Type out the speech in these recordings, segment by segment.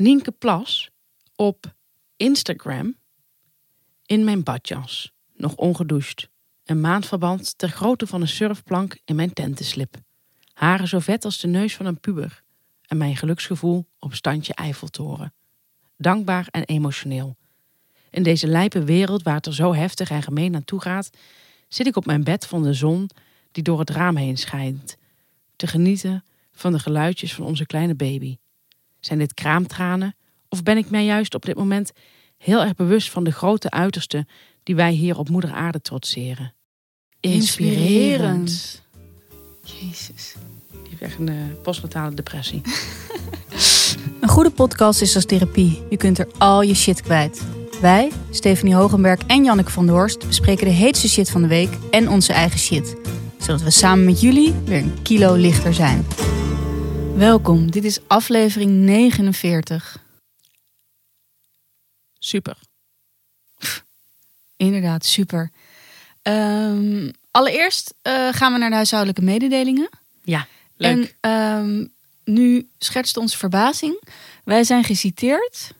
Nienke Plas op Instagram in mijn badjas, nog ongedoucht. Een maandverband ter grootte van een surfplank in mijn tentenslip. Haren zo vet als de neus van een puber. En mijn geluksgevoel op standje Eiffeltoren. Dankbaar en emotioneel. In deze lijpe wereld waar het er zo heftig en gemeen aan toe gaat, zit ik op mijn bed van de zon die door het raam heen schijnt, te genieten van de geluidjes van onze kleine baby. Zijn dit kraamtranen of ben ik mij juist op dit moment heel erg bewust van de grote uitersten die wij hier op moeder aarde trotseren? Inspirerend. Jezus. Die heeft echt een eh, postnatale depressie. Een goede podcast is als therapie. Je kunt er al je shit kwijt. Wij, Stephanie Hogenberg en Janneke van der Horst, bespreken de heetste shit van de week en onze eigen shit. Zodat we samen met jullie weer een kilo lichter zijn. Welkom, dit is aflevering 49. Super. Inderdaad, super. Ehm, allereerst eh, gaan we naar de huishoudelijke mededelingen. Ja, leuk. En ehm, nu schetst onze verbazing. Wij zijn geciteerd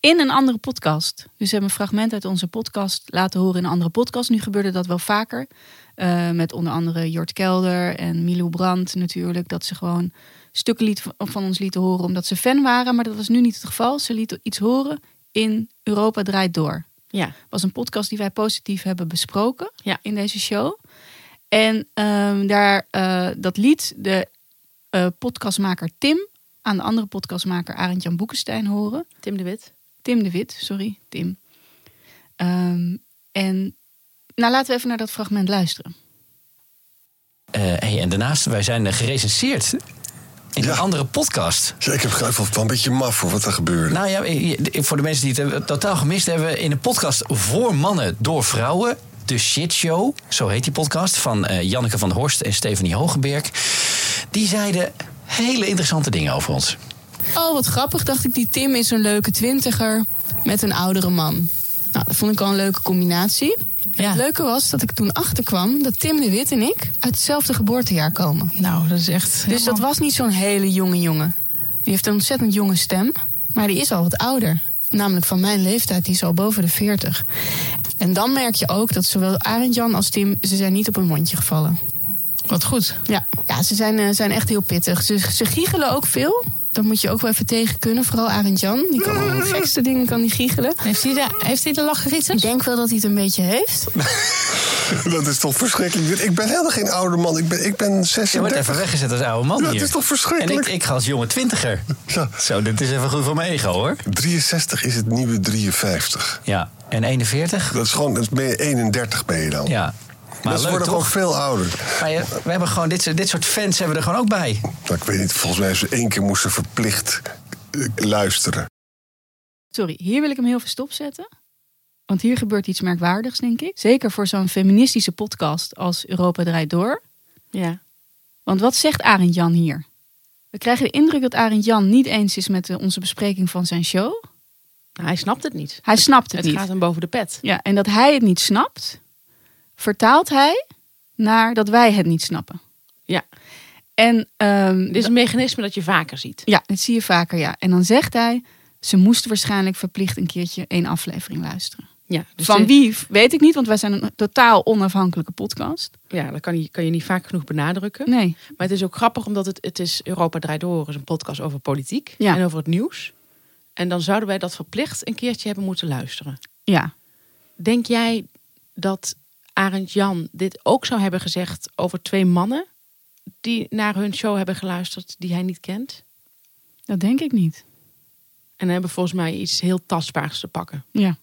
in een andere podcast. Dus we hebben een fragment uit onze podcast laten horen in een andere podcast. Nu gebeurde dat wel vaker. Eh, met onder andere Jort Kelder en Milo Brandt natuurlijk. Dat ze gewoon stukken liet, van ons lieten horen omdat ze fan waren. Maar dat was nu niet het geval. Ze lieten iets horen in Europa Draait Door. ja, was een podcast die wij positief hebben besproken Ja. in deze show. En ehm, daar, eh, dat liet de eh, podcastmaker Tim aan de andere podcastmaker Arend Jan Boekenstein horen. Tim de Wit. Tim de Wit, sorry, Tim. Ehm, en nou, laten we even naar dat fragment luisteren. Eh, hey, en daarnaast, wij zijn eh, gerecenseerd in Ja. een andere podcast. Ja, ik heb gelijk wel een beetje maf voor wat er gebeurde. Nou ja, eh, voor de mensen die het hebben, totaal gemist hebben... in een podcast voor mannen door vrouwen... De Shit Show, zo heet die podcast... van eh, Janneke van der Horst en Stephanie Hogenberg. Die zeiden hele interessante dingen over ons. Oh, wat grappig, dacht ik. Die Tim is een leuke twintiger met een oudere man. Nou, dat vond ik al een leuke combinatie. Het leuke was dat ik toen achterkwam dat Tim de Wit en ik uit hetzelfde geboortejaar komen. Nou, dat is echt... Dus dat was niet zo'n hele jonge jongen. Die heeft een ontzettend jonge stem, maar die is al wat ouder. Namelijk van mijn leeftijd, die is al boven de 40. En dan merk je ook dat zowel Arend Jan als Tim, ze zijn niet op een mondje gevallen. Wat goed. Ja, ja ze zijn, eh, zijn echt heel pittig. Ze, ze giechelen ook veel. Dat moet je ook wel even tegen kunnen. Vooral Arend Jan. Die kan de gekste dingen kan die giechelen. Heeft hij de, heeft hij de? Ik denk wel dat hij het een beetje heeft. Dat is toch verschrikkelijk. Ik ben helemaal geen oude man. Ik ben, ik ben Je wordt 36. even weggezet als oude man Ja, hier. het is toch en verschrikkelijk? ik, ik ga als jonge twintiger. Ja. Zo, dit is even goed voor mijn ego, hoor. 63 is het nieuwe 53. Ja, en 41? Dat is gewoon, dat is ben je 31 ben je dan. Ja. Maar ze worden toch? gewoon veel ouder. Maar je- we hebben gewoon dit, soort- dit soort fans hebben we er gewoon ook bij. Nou, ik weet niet, volgens mij hebben ze één keer moesten verplicht eh, luisteren. Sorry, hier wil ik hem heel veel stopzetten. Want hier gebeurt iets merkwaardigs, denk ik. Zeker voor zo'n feministische podcast als Europa Draait Door. Ja. Want wat zegt Arend Jan hier? We krijgen de indruk dat Arend Jan niet eens is met de- onze bespreking van zijn show. Nou, hij snapt het niet. Hij snapt het, Het niet. gaat hem boven de pet. Ja, en dat hij het niet snapt, vertaalt hij naar dat wij het niet snappen. Ja. En ehm, Dit is een mechanisme dat je vaker ziet. ja, dat zie je vaker, ja. En dan zegt hij, ze moesten waarschijnlijk verplicht een keertje één aflevering luisteren. Ja, dus Van wie weet ik niet, want wij zijn een totaal onafhankelijke podcast. Ja, dat kan je, kan je niet vaak genoeg benadrukken. Nee, Maar het is ook grappig omdat het, het is Europa Draait Door is een podcast over politiek Ja. en over het nieuws. En dan zouden wij dat verplicht een keertje hebben moeten luisteren. ja. Denk jij dat Arend Jan dit ook zou hebben gezegd over twee mannen die naar hun show hebben geluisterd die hij niet kent? Dat denk ik niet. En hebben volgens mij iets heel tastbaars te pakken. Ja.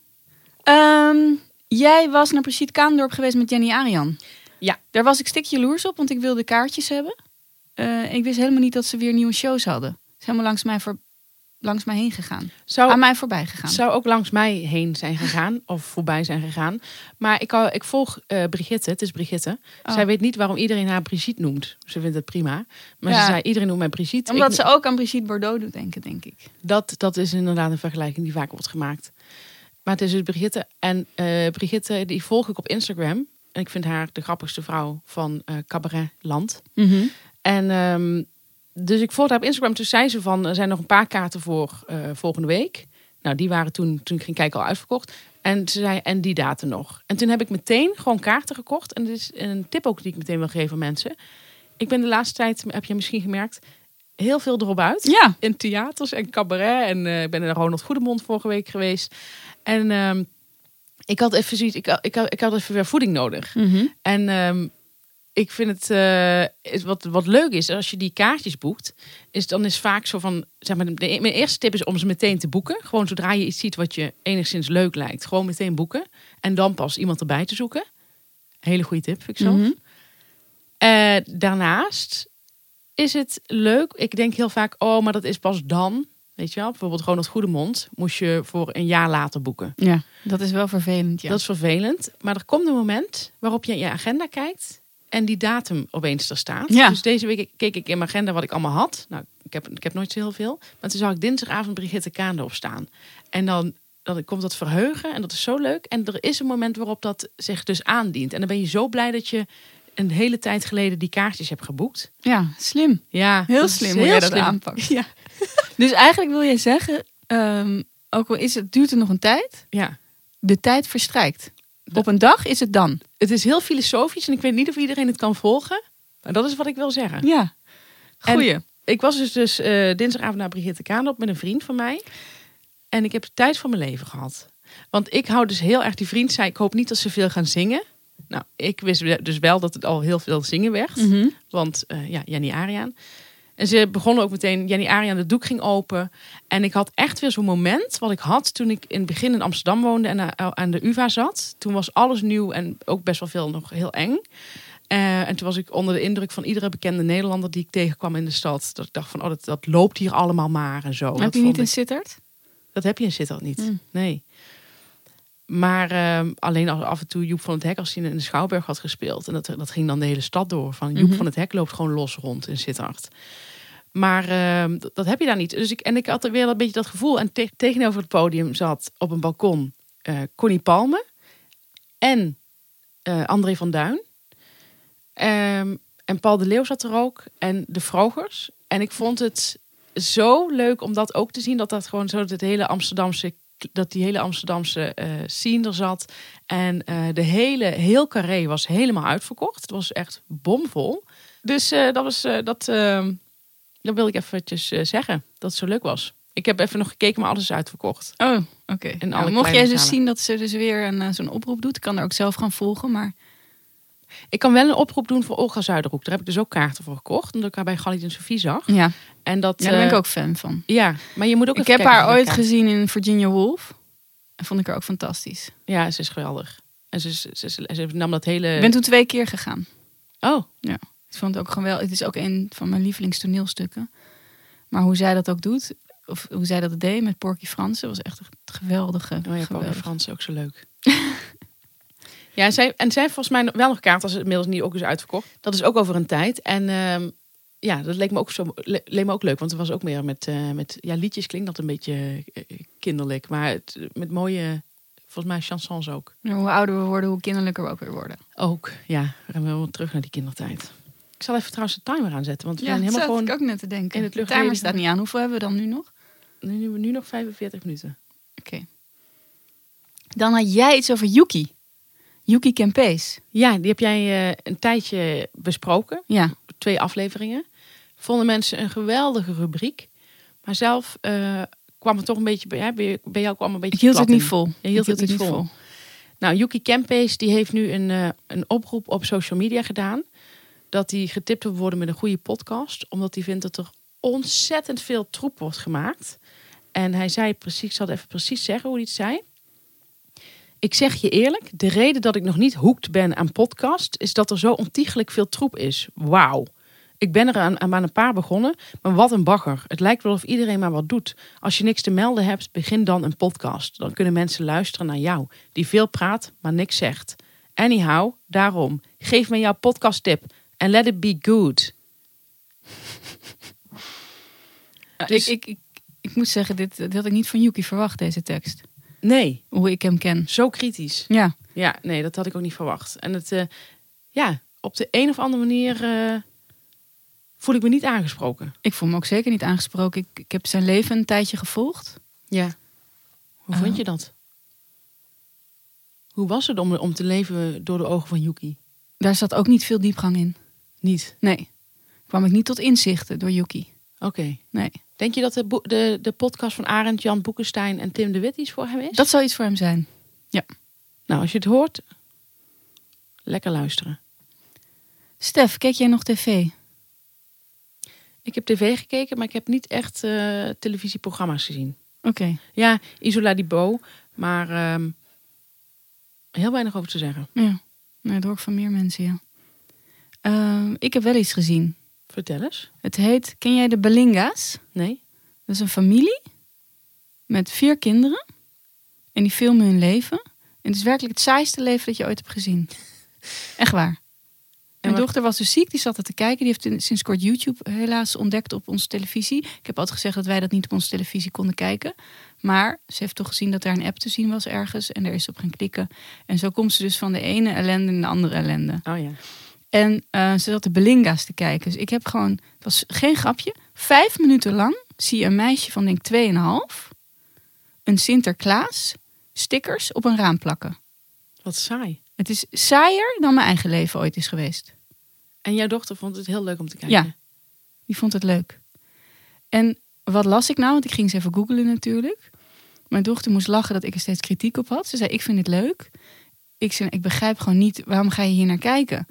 Ehm, jij was naar Brigitte Kaandorp geweest met Jenny Arian. Ja. Daar was ik stik jaloers op, want ik wilde kaartjes hebben. Eh, ik wist helemaal niet dat ze weer nieuwe shows hadden. Het is helemaal langs mij, voor, langs mij heen gegaan. Zou, Aan mij voorbij gegaan. zou ook langs mij heen zijn gegaan of voorbij zijn gegaan. Maar ik, ik volg eh, Brigitte, het is Brigitte. Oh. Zij weet niet waarom iedereen haar Brigitte noemt. Ze vindt het prima. Maar Ja. ze zei, iedereen noemt mij Brigitte. Omdat Ik- ze ook aan Brigitte Bardot doet denken, denk ik. dat, dat is inderdaad een vergelijking die vaak wordt gemaakt. Maar het is dus Brigitte. En eh, Brigitte, die volg ik op Instagram. En ik vind haar de grappigste vrouw van eh Cabaret Land. En ehm, dus ik volgde haar op Instagram. Toen zei ze van, er zijn nog een paar kaarten voor eh, volgende week. Nou, die waren toen, toen ik ging kijken al uitverkocht. En ze zei, en die datum nog. En toen heb ik meteen gewoon kaarten gekocht. En dit is een tip ook die ik meteen wil geven aan mensen. Ik ben de laatste tijd, heb je misschien gemerkt, heel veel erop uit. Ja. In theaters en cabaret. En eh, ik ben in Ronald Goedemond vorige week geweest. En ehm, ik had even zoiets, ik, ik, ik had even weer voeding nodig. En ehm, ik vind het eh, wat, wat leuk is als je die kaartjes boekt, is dan is vaak zo van, zeg maar, de, mijn eerste tip is om ze meteen te boeken. Gewoon zodra je iets ziet wat je enigszins leuk lijkt, gewoon meteen boeken. En dan pas iemand erbij te zoeken. Hele goede tip, vind ik zelf. Mhm. Eh, daarnaast is het leuk. Ik denk heel vaak, oh, maar dat is pas dan. Weet je wel, bijvoorbeeld Ronald Goedemond moest je voor een jaar later boeken. Ja, dat is wel vervelend. Ja. Dat is vervelend. Maar er komt een moment waarop je in je agenda kijkt en die datum opeens er staat. Ja. Dus deze week keek ik in mijn agenda wat ik allemaal had. Nou, ik heb, ik heb nooit zo heel veel. Maar toen zag ik dinsdagavond Brigitte Kaande opstaan. En dan, dan komt dat verheugen en dat is zo leuk. En er is een moment waarop dat zich dus aandient. En dan ben je zo blij dat je een hele tijd geleden die kaartjes hebt geboekt. ja, slim. Ja, Heel slim hoe jij dat slim. aanpakt. Ja. Dus eigenlijk wil je zeggen, ehm, ook al is het, duurt het nog een tijd, ja. de tijd verstrijkt. Op een dag is het dan. Het is heel filosofisch en ik weet niet of iedereen het kan volgen. Maar dat is wat ik wil zeggen. Ja. Goeie. Ik was dus, dus eh, dinsdagavond naar Brigitte Kaan op met een vriend van mij. En ik heb de tijd van mijn leven gehad. Want ik hou dus heel erg, die vriend zei, ik hoop niet dat ze veel gaan zingen. Nou, ik wist dus wel dat het al heel veel zingen werd. Mhm. Want eh, ja, Jenny Ariaan. En ze begonnen ook meteen, Jenny Ariaan, de doek ging open. En ik had echt weer zo'n moment wat ik had toen ik in het begin in Amsterdam woonde en a- aan de UvA zat. Toen was alles nieuw en ook best wel veel nog heel eng. Eh, en toen was ik onder de indruk van iedere bekende Nederlander die ik tegenkwam in de stad. Dat ik dacht van, oh, dat, dat loopt hier allemaal maar en zo. Heb je niet in Sittard? dat heb je in Sittard niet. Mm. Nee. Maar ehm, alleen als af en toe Joep van het Hek, als hij in de Schouwburg had gespeeld. En dat, dat ging dan de hele stad door. Van Joep Mhm. van het Hek loopt gewoon los rond in Sittard. Maar ehm, dat, heb je daar niet. Dus ik, en ik had er weer een beetje dat gevoel. En te- tegenover het podium zat op een balkon eh Connie Palme. En eh, André van Duin. Ehm, en Paul de Leeuw zat er ook. En de Vrogers. En ik vond het zo leuk om dat ook te zien. Dat dat gewoon zo het hele Amsterdamse dat die hele Amsterdamse eh scene er zat. En de hele, heel carré was helemaal uitverkocht. Het was echt bomvol. Dus dat was, dat, eh, dat wil ik eventjes eh, zeggen. Dat het zo leuk was. Ik heb even nog gekeken, maar alles is uitverkocht. Oh, oké. Nou, alle mocht jij dus zien dat ze dus weer een, eh, zo'n oproep doet, ik kan er ook zelf gaan volgen. Maar Ik kan wel een oproep doen voor Olga Zuiderhoek. Daar heb ik dus ook kaarten voor gekocht. Omdat ik haar bij Galit en Sofie zag. ja, En dat, ja daar ben ik eh, ook fan van. Ja, maar je moet ook Ik heb haar ooit gezien in Virginia Woolf. En vond ik haar ook fantastisch. Ja, ze is geweldig. En ze, ze, ze, ze nam dat hele... Ik ben toen twee keer gegaan. Oh, Ik vond het ook gewoon wel. Het is ook een van mijn lievelingstoneelstukken. Maar hoe zij dat ook doet, of hoe zij dat deed met Porky Fransen, was echt een geweldige. Oh ja, Paul geweldig. Frans ook zo leuk. ja, en zij, en zij heeft volgens mij wel nog kaart als het inmiddels niet ook is uitverkocht. Dat is ook over een tijd. En ehm, ja, dat leek me ook zo le- leek me ook leuk, want het was ook meer met, eh, met ja, liedjes klinkt dat een beetje eh, kinderlijk, maar het, met mooie, volgens mij chansons ook. Hoe ouder we worden, hoe kinderlijker we ook weer worden. Ook, ja, we gaan wel terug naar die kindertijd. Ik zal even trouwens de timer aanzetten, want we Ja, zijn helemaal gewoon ik ook net te denken. in het de timer staat niet aan. Hoeveel hebben we dan nu nog? nu, nu, nu nog 45 minuten. Oké. Dan had jij iets over Yuki. Yuki Kempees. Ja, die heb jij eh, een tijdje besproken. Ja. twee afleveringen. Vonden mensen een geweldige rubriek. Maar zelf eh, kwam het toch een beetje bij, hè, bij, jou kwam een beetje Ik hield het niet in. vol. Je hield het niet vol. Nou, Yuki Kempees die heeft nu een, eh, een oproep op social media gedaan. Dat hij getipt wil worden met een goede podcast. Omdat hij vindt dat er ontzettend veel troep wordt gemaakt. En hij zei precies, ik zal het even precies zeggen hoe hij het zei. Ik zeg je eerlijk, de reden dat ik nog niet hoekt ben aan podcast... is dat er zo ontiegelijk veel troep is. Wauw. Ik ben er aan, aan een paar begonnen, maar wat een bagger. Het lijkt wel of iedereen maar wat doet. Als je niks te melden hebt, begin dan een podcast. Dan kunnen mensen luisteren naar jou, die veel praat, maar niks zegt. Anyhow, daarom, geef me jouw podcasttip en let it be good. Dus- ik, ik, ik, ik moet zeggen, dit, dit had ik niet van Yuki verwacht, deze tekst. Nee, Hoe ik hem ken. zo kritisch. Ja. Ja, nee, dat had ik ook niet verwacht. En het, eh, ja, op de een of andere manier eh, voel ik me niet aangesproken. Ik voel me ook zeker niet aangesproken. Ik, ik heb zijn leven een tijdje gevolgd. Ja. Hoe vond je dat? Hoe was het om, om te leven door de ogen van Yuki? Daar zat ook niet veel diepgang in. Niet. Nee. Kwam ik niet tot inzichten door Yuki. Oké. Nee. Denk je dat de, de, de podcast van Arend, Jan Boekenstein en Tim de Wit iets voor hem is? Dat zou iets voor hem zijn. Nou, als je het hoort, lekker luisteren. Stef, kijk jij nog tv? Ik heb tv gekeken, maar ik heb niet echt eh, televisieprogramma's gezien. Oké. Ja, Isola di Bo, maar ehm, heel weinig over te zeggen. Ja. Nee, dat hoor ik van meer mensen, ja. Ehm, ik heb wel iets gezien. Vertel eens. Het heet, ken jij de Belinga's? Nee? Dat is een familie met vier kinderen. En die filmen hun leven. En het is werkelijk het saaiste leven dat je ooit hebt gezien. Echt waar. Mijn dochter was dus ziek, die zat er te kijken. Die heeft in- sinds kort YouTube helaas ontdekt op onze televisie. Ik heb altijd gezegd dat wij dat niet op onze televisie konden kijken. Maar ze heeft toch gezien dat daar een app te zien was ergens. En daar is ze op gaan klikken. En zo komt ze dus van de ene ellende in de andere ellende. Oh ja. En eh, ze zat de Belinga's te kijken. Dus ik heb gewoon, het was geen grapje, vijf minuten lang zie je een meisje van denk 2,5, een Sinterklaas, stickers op een raam plakken. Wat saai. Het is saaier dan mijn eigen leven ooit is geweest. En jouw dochter vond het heel leuk om te kijken? Ja. Die vond het leuk. En wat las ik nou? Want ik ging ze even googlen natuurlijk. Mijn dochter moest lachen dat ik er steeds kritiek op had. Ze zei, ik vind het leuk. Ik zei, ik begrijp gewoon niet, waarom ga je hier naar kijken?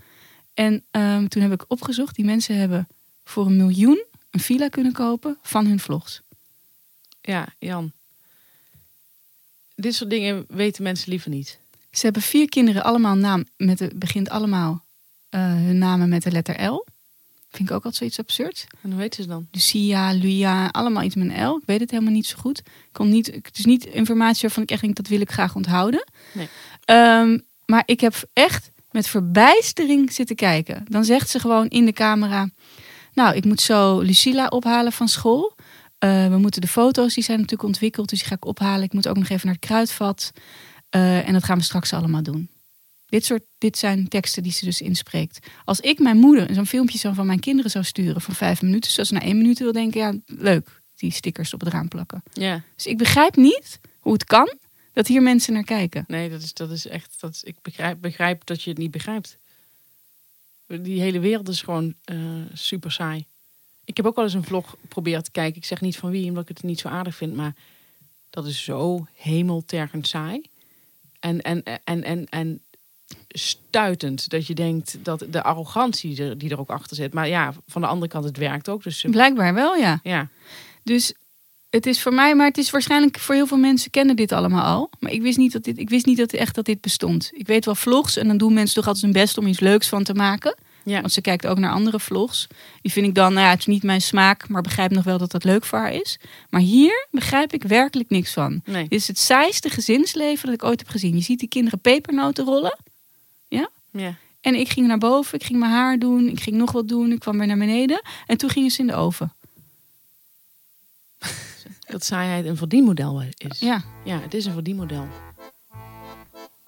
En ehm, toen heb ik opgezocht, die mensen hebben voor een miljoen een villa kunnen kopen van hun vlogs. Ja, Jan. Dit soort dingen weten mensen liever niet. Ze hebben vier kinderen, allemaal naam, met de, begint allemaal eh, hun namen met de letter L. Vind ik ook altijd zoiets absurd. En hoe weten ze dan? Lucia, Luia, allemaal iets met een L. Ik weet het helemaal niet zo goed. Ik kon niet, het is niet informatie waarvan ik echt denk, dat wil ik graag onthouden. Nee. Ehm, maar ik heb echt met verbijstering zitten kijken. Dan zegt ze gewoon in de camera... Nou, ik moet zo Lucilla ophalen van school. Eh, we moeten de foto's, die zijn natuurlijk ontwikkeld. Dus die ga ik ophalen. Ik moet ook nog even naar het kruidvat. Eh, en dat gaan we straks allemaal doen. Dit, soort, dit zijn teksten die ze dus inspreekt. Als ik mijn moeder zo'n filmpje zo van mijn kinderen zou sturen van vijf minuten, zoals ze na één minuut wil denken, ja, leuk, die stickers op het raam plakken. Ja. Dus ik begrijp niet hoe het kan dat hier mensen naar kijken. Nee, dat is, dat is echt... Dat is, ik begrijp, begrijp dat je het niet begrijpt. Die hele wereld is gewoon eh, super saai. Ik heb ook wel eens een vlog geprobeerd te kijken. Ik zeg niet van wie, omdat ik het niet zo aardig vind. Maar dat is zo hemeltergend saai. En, en, en, en, en stuitend dat je denkt dat de arrogantie er, die er ook achter zit. Maar ja, van de andere kant, het werkt ook. Dus eh, Blijkbaar wel, ja. ja, Dus het is voor mij, maar het is waarschijnlijk voor heel veel mensen kennen dit allemaal al. Maar ik wist niet dat dit, ik wist niet dat echt dat dit bestond. Ik weet wel vlogs en dan doen mensen toch altijd hun best om iets leuks van te maken. ja. Want ze kijkt ook naar andere vlogs. Die vind ik dan, nou ja, het is niet mijn smaak, maar begrijp nog wel dat dat leuk voor haar is. Maar hier begrijp ik werkelijk niks van. Nee. Dit is het saaiste gezinsleven dat ik ooit heb gezien. Je ziet die kinderen pepernoten rollen. ja. En ik ging naar boven, ik ging mijn haar doen, ik ging nog wat doen, ik kwam weer naar beneden. En toen gingen ze in de oven. Dat saaiheid een verdienmodel is. Ja, Ja, het is een verdienmodel.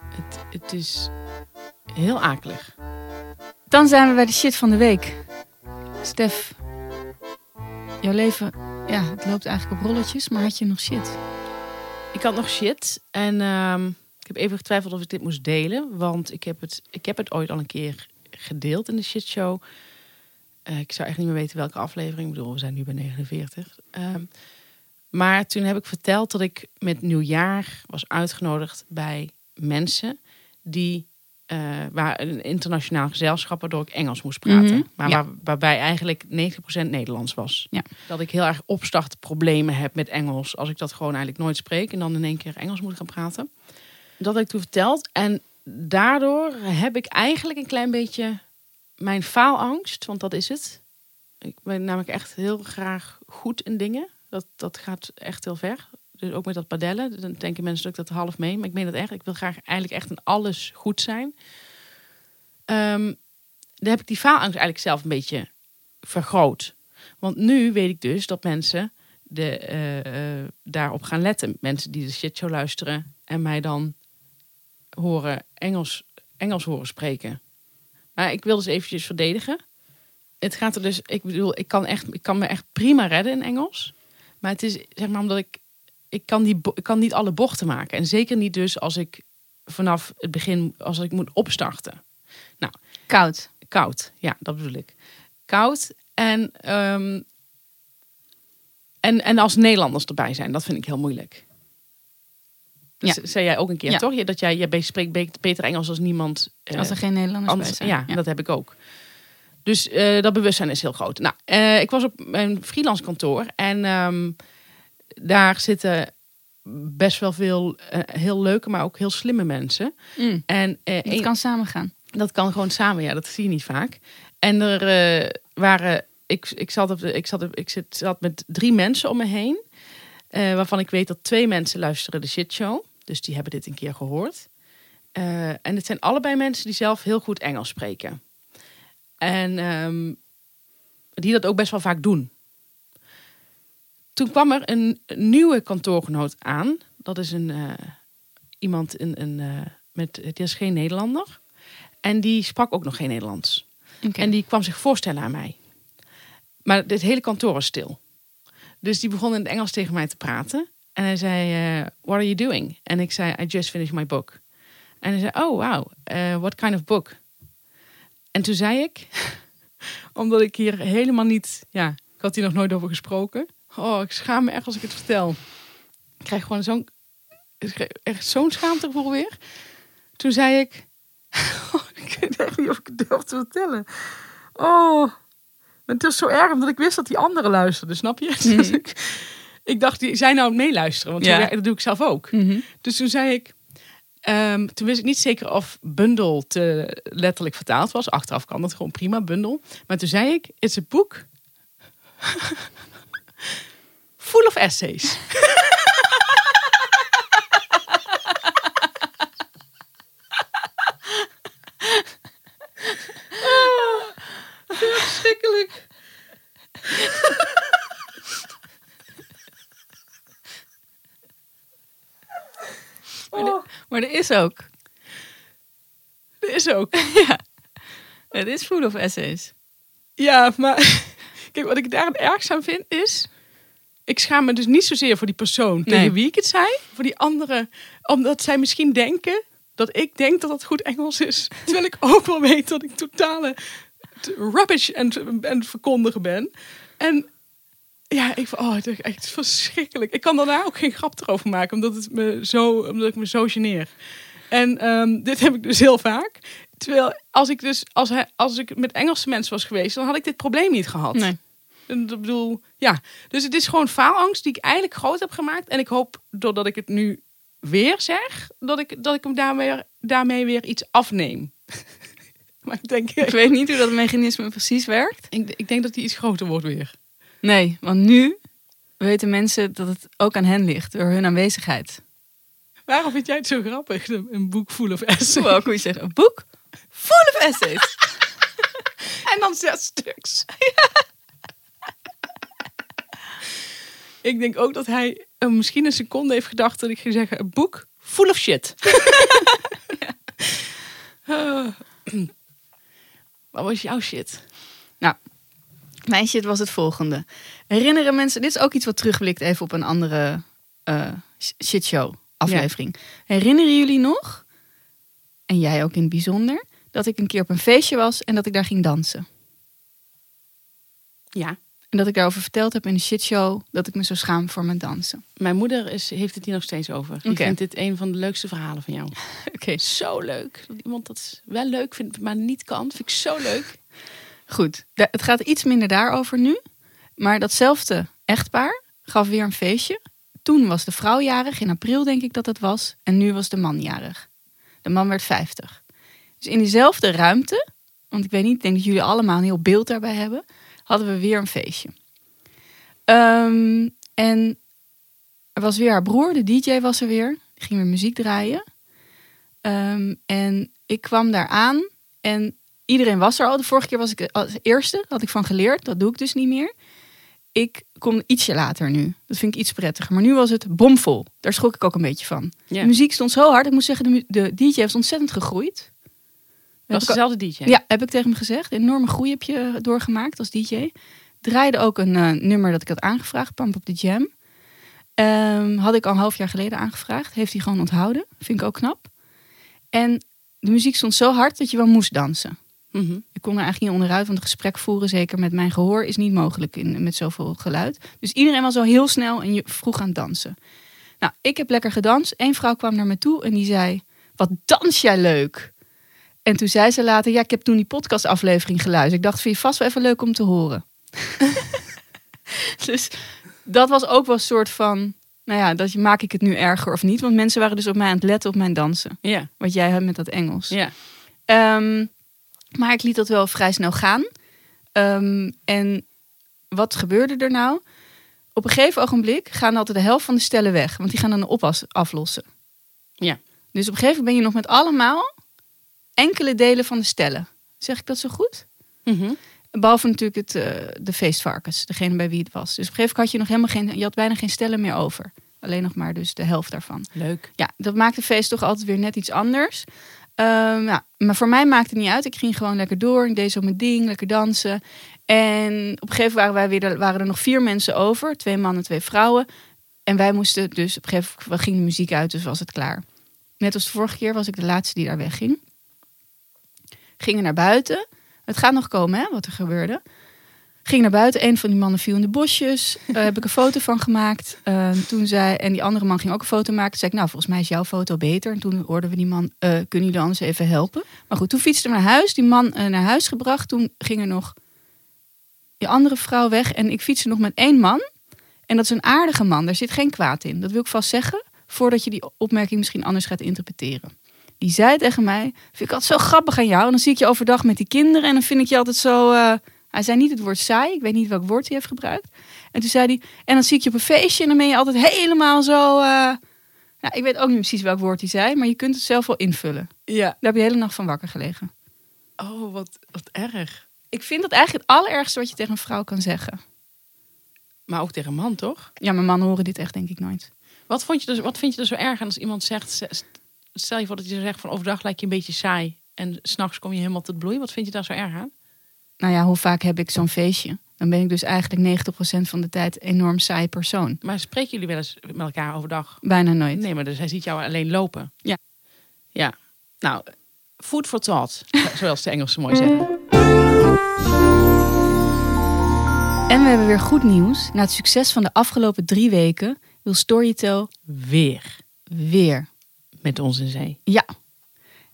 Het, het is heel akelig. dan zijn we bij de shit van de week. Stef, jouw leven, ja, het loopt eigenlijk op rolletjes, maar had je nog shit? Ik had nog shit en ehm, ik heb even getwijfeld of ik dit moest delen. Want ik heb het, ik heb het ooit al een keer gedeeld in de shitshow. Eh ik zou echt niet meer weten welke aflevering. Ik bedoel, we zijn nu bij 49. Ehm, maar toen heb ik verteld dat ik met nieuwjaar was uitgenodigd bij mensen die... eh waar een internationaal gezelschap waardoor ik Engels moest praten. Mhm, maar ja. waar, waarbij eigenlijk 90% Nederlands was. Ja. Dat ik heel erg opstartproblemen heb met Engels. Als ik dat gewoon eigenlijk nooit spreek en dan in één keer Engels moet gaan praten. Dat heb ik toen verteld. En daardoor heb ik eigenlijk een klein beetje mijn faalangst, want dat is het. Ik ben namelijk echt heel graag goed in dingen. Dat, dat gaat echt heel ver. Dus ook met dat padellen. Dan denken mensen dat ik dat half mee. Maar ik meen dat echt. Ik wil graag eigenlijk echt in alles goed zijn. Ehm dan heb ik die faalangst eigenlijk zelf een beetje vergroot. Want nu weet ik dus dat mensen de, eh, daarop gaan letten. Mensen die de shitshow luisteren en mij dan horen Engels, Engels horen spreken. Maar ik wil dus eventjes verdedigen. het gaat er dus, ik bedoel, ik kan, echt, ik kan me echt prima redden in Engels. Maar het is zeg maar omdat ik, ik kan, die, ik kan niet alle bochten maken. En zeker niet dus als ik vanaf het begin, als ik moet opstarten. Koud. Koud, ja, dat bedoel ik. Koud en, ehm, en, en als Nederlanders erbij zijn, dat vind ik heel moeilijk. Dat Ja. zei jij ook een keer, Ja. toch? Je- Dat jij, jij spreekt be- beter Engels als niemand. eh, Als er geen Nederlanders anders, bij zijn. ja, dat heb ik ook. Dus eh, dat bewustzijn is heel groot. Nou, eh, ik was op mijn freelance kantoor en ehm, daar zitten best wel veel eh, heel leuke, maar ook heel slimme mensen. Mm, En het een- kan samen gaan. dat kan gewoon samen, ja, dat zie je niet vaak. En er waren, ik, ik, zat op de, ik, zat op, ik zit, zat met drie mensen om me heen, waarvan ik weet dat twee mensen luisteren de shitshow. Dus die hebben dit een keer gehoord. Eh, en het zijn allebei mensen die zelf heel goed Engels spreken. En ehm, die dat ook best wel vaak doen. Toen kwam er een nieuwe kantoorgenoot aan. Dat is een, eh, iemand in, een, eh, met, het is geen Nederlander. En die sprak ook nog geen Nederlands. En die kwam zich voorstellen aan mij. Maar dit hele kantoor was stil. Dus die begon in het Engels tegen mij te praten. En hij zei, eh, what are you doing? En ik zei, I just finished my book. En hij zei, oh wow, what kind of book? En toen zei ik, omdat ik hier helemaal niet, ja, ik had hier nog nooit over gesproken. Oh, ik schaam me echt als ik het vertel. Ik krijg gewoon zo'n, echt zo'n schaamtegevoel weer. Toen zei ik, oh, ik weet echt niet of ik het durf te vertellen. Oh, maar het is zo erg omdat ik wist dat die anderen luisterden, snap je? Dus ik, ik dacht, die zijn nou meeluisteren, want Ja. dat doe ik zelf ook. Mhm. Dus toen zei ik, ehm, toen wist ik niet zeker of bundel te letterlijk vertaald was. Achteraf kan dat gewoon prima, bundel. Maar toen zei ik, it's a book full of essays. Ah, Verschrikkelijk. Oh, Maar er is ook. dat is ook. ja. Het is full of essays. Ja, maar kijk, wat ik daar het ergst aan vind is... Ik schaam me dus niet zozeer voor die persoon tegen Nee. wie ik het zei. Voor die anderen. Omdat zij misschien denken dat ik denk dat dat goed Engels is. Terwijl ik ook wel weet dat ik totale rubbish en, en verkondigen ben. En ja, ik, oh, het is echt verschrikkelijk. Ik kan daarna ook geen grap erover maken. Omdat, het me zo, omdat ik me zo geneer. En ehm, dit heb ik dus heel vaak. Terwijl als ik dus als, hij, als ik met Engelse mensen was geweest, dan had ik dit probleem niet gehad. Nee. En Ik bedoel, ja. Dus het is gewoon faalangst die ik eigenlijk groot heb gemaakt. En ik hoop, doordat ik het nu weer zeg, dat ik, dat ik hem daarmee, daarmee weer iets afneem. maar ik denk, Ik weet niet hoe dat mechanisme precies werkt. ik, ik denk dat die iets groter wordt weer. Nee, want nu weten mensen dat het ook aan hen ligt door hun aanwezigheid. Waarom vind jij het zo grappig? Een boek full of essays. Ook hoe je zegt, een boek full of essays. En dan zes stuks. ik denk ook dat hij eh, misschien een seconde heeft gedacht dat ik ging zeggen: een boek full of shit. Ah. Wat was jouw shit? Nou, mijn shit was het volgende. Herinneren mensen, dit is ook iets wat terugblikt even op een andere eh shitshow aflevering. Herinneren jullie nog, en jij ook in het bijzonder, dat ik een keer op een feestje was en dat ik daar ging dansen? Ja. En dat ik daarover verteld heb in de shitshow dat ik me zo schaam voor mijn dansen. Mijn moeder is, heeft het hier nog steeds over. Die Oké. vindt dit een van de leukste verhalen van jou. Oké. Zo leuk. Dat iemand dat wel leuk vindt, maar niet kan. Vind ik zo leuk. Goed, het gaat iets minder daarover nu. Maar datzelfde echtpaar gaf weer een feestje. Toen was de vrouw jarig, in april denk ik dat het was. En nu was de man jarig. De man werd 50. Dus in diezelfde ruimte, want ik weet niet, ik denk dat jullie allemaal een heel beeld daarbij hebben, hadden we weer een feestje. Ehm, en er was weer haar broer, de DJ was er weer. Die ging weer muziek draaien. Ehm, en ik kwam daar aan en iedereen was er al. De vorige keer was ik als eerste, had ik van geleerd. Dat doe ik dus niet meer. Ik kom ietsje later nu. Dat vind ik iets prettiger. Maar nu was het bomvol. Daar schrok ik ook een beetje van. Ja. De muziek stond zo hard. Ik moet zeggen, de, de DJ heeft ontzettend gegroeid. We was dezelfde DJ. Ja, heb ik tegen hem gezegd. Een enorme groei heb je doorgemaakt als DJ. Draaide ook een eh, nummer dat ik had aangevraagd, Pump Up The Jam. Ehm, had ik al een half jaar geleden aangevraagd. Heeft hij gewoon onthouden. Vind ik ook knap. En de muziek stond zo hard dat je wel moest dansen. Mhm. Ik kon er eigenlijk niet onderuit, want een gesprek voeren, zeker met mijn gehoor, is niet mogelijk in, met zoveel geluid. Dus iedereen was al heel snel en je vroeg aan het dansen. Nou, ik heb lekker gedanst. Eén vrouw kwam naar me toe en die zei: Wat dans jij leuk? En toen zei ze later: Ja, ik heb toen die podcastaflevering geluisterd. Ik dacht: Vind je vast wel even leuk om te horen. dus dat was ook wel een soort van. Nou ja, dat maak ik het nu erger of niet? Want mensen waren dus op mij aan het letten op mijn dansen. Ja, Wat jij hebt met dat Engels. ja. Ehm, maar ik liet dat wel vrij snel gaan. Ehm, en wat gebeurde er nou? Op een gegeven ogenblik gaan altijd de helft van de stellen weg. Want die gaan dan de opwas aflossen. Ja. Dus op een gegeven moment ben je nog met allemaal enkele delen van de stellen. Zeg ik dat zo goed? Mhm. Behalve natuurlijk het, eh, de feestvarkens, degene bij wie het was. Dus op een gegeven moment had je nog helemaal geen, je had bijna geen stellen meer over. Alleen nog maar dus de helft daarvan. Leuk. Ja, dat maakt de feest toch altijd weer net iets anders. Ehm, maar voor mij maakte het niet uit. Ik ging gewoon lekker door. Ik deed zo mijn ding, lekker dansen. En op een gegeven moment waren, wij waren er nog vier mensen over. Twee mannen, twee vrouwen. En wij moesten dus op een gegeven moment ging de muziek uit, dus was het klaar. Net als de vorige keer was ik de laatste die daar wegging. Gingen naar buiten. Het gaat nog komen, hè, wat er gebeurde. Ging naar buiten. Een van die mannen viel in de bosjes. Daar heb ik een foto van gemaakt. Eh, toen zei, en die andere man ging ook een foto maken. Toen zei ik, nou, volgens mij is jouw foto beter. En toen hoorden we die man, eh, kunnen jullie anders even helpen? Maar goed, toen fietste we naar huis. Die man eh, naar huis gebracht. Toen ging er nog die andere vrouw weg. En ik fietste nog met één man. En dat is een aardige man. Daar zit geen kwaad in. Dat wil ik vast zeggen. Voordat je die opmerking misschien anders gaat interpreteren. Die zei tegen mij, vind ik altijd zo grappig aan jou. En dan zie ik je overdag met die kinderen. En dan vind ik je altijd zo... eh, hij zei niet het woord saai. Ik weet niet welk woord hij heeft gebruikt. En toen zei hij, en dan zie ik je op een feestje. En dan ben je altijd helemaal zo... eh, nou, ik weet ook niet precies welk woord hij zei. Maar je kunt het zelf wel invullen. Ja. Daar heb je de hele nacht van wakker gelegen. Oh, wat, wat erg. Ik vind dat eigenlijk het allerergste wat je tegen een vrouw kan zeggen. Maar ook tegen een man, toch? Ja, mijn mannen horen dit echt denk ik nooit. Wat, vond je dus, wat vind je er zo erg aan als iemand zegt... Stel je voor dat je zegt van overdag lijkt je een beetje saai... en s'nachts kom je helemaal tot bloei. Wat vind je daar zo erg aan? Nou ja, hoe vaak heb ik zo'n feestje? Dan ben ik dus eigenlijk 90% van de tijd een enorm saai persoon. Maar spreken jullie wel eens met elkaar overdag? Bijna nooit. Nee, maar dus hij ziet jou alleen lopen. Ja. Ja. Nou, food for thought, zoals de Engelsen mooi zeggen. En we hebben weer goed nieuws. Na het succes van de afgelopen drie weken wil Storytel Weer weer. met ons in zee. Ja.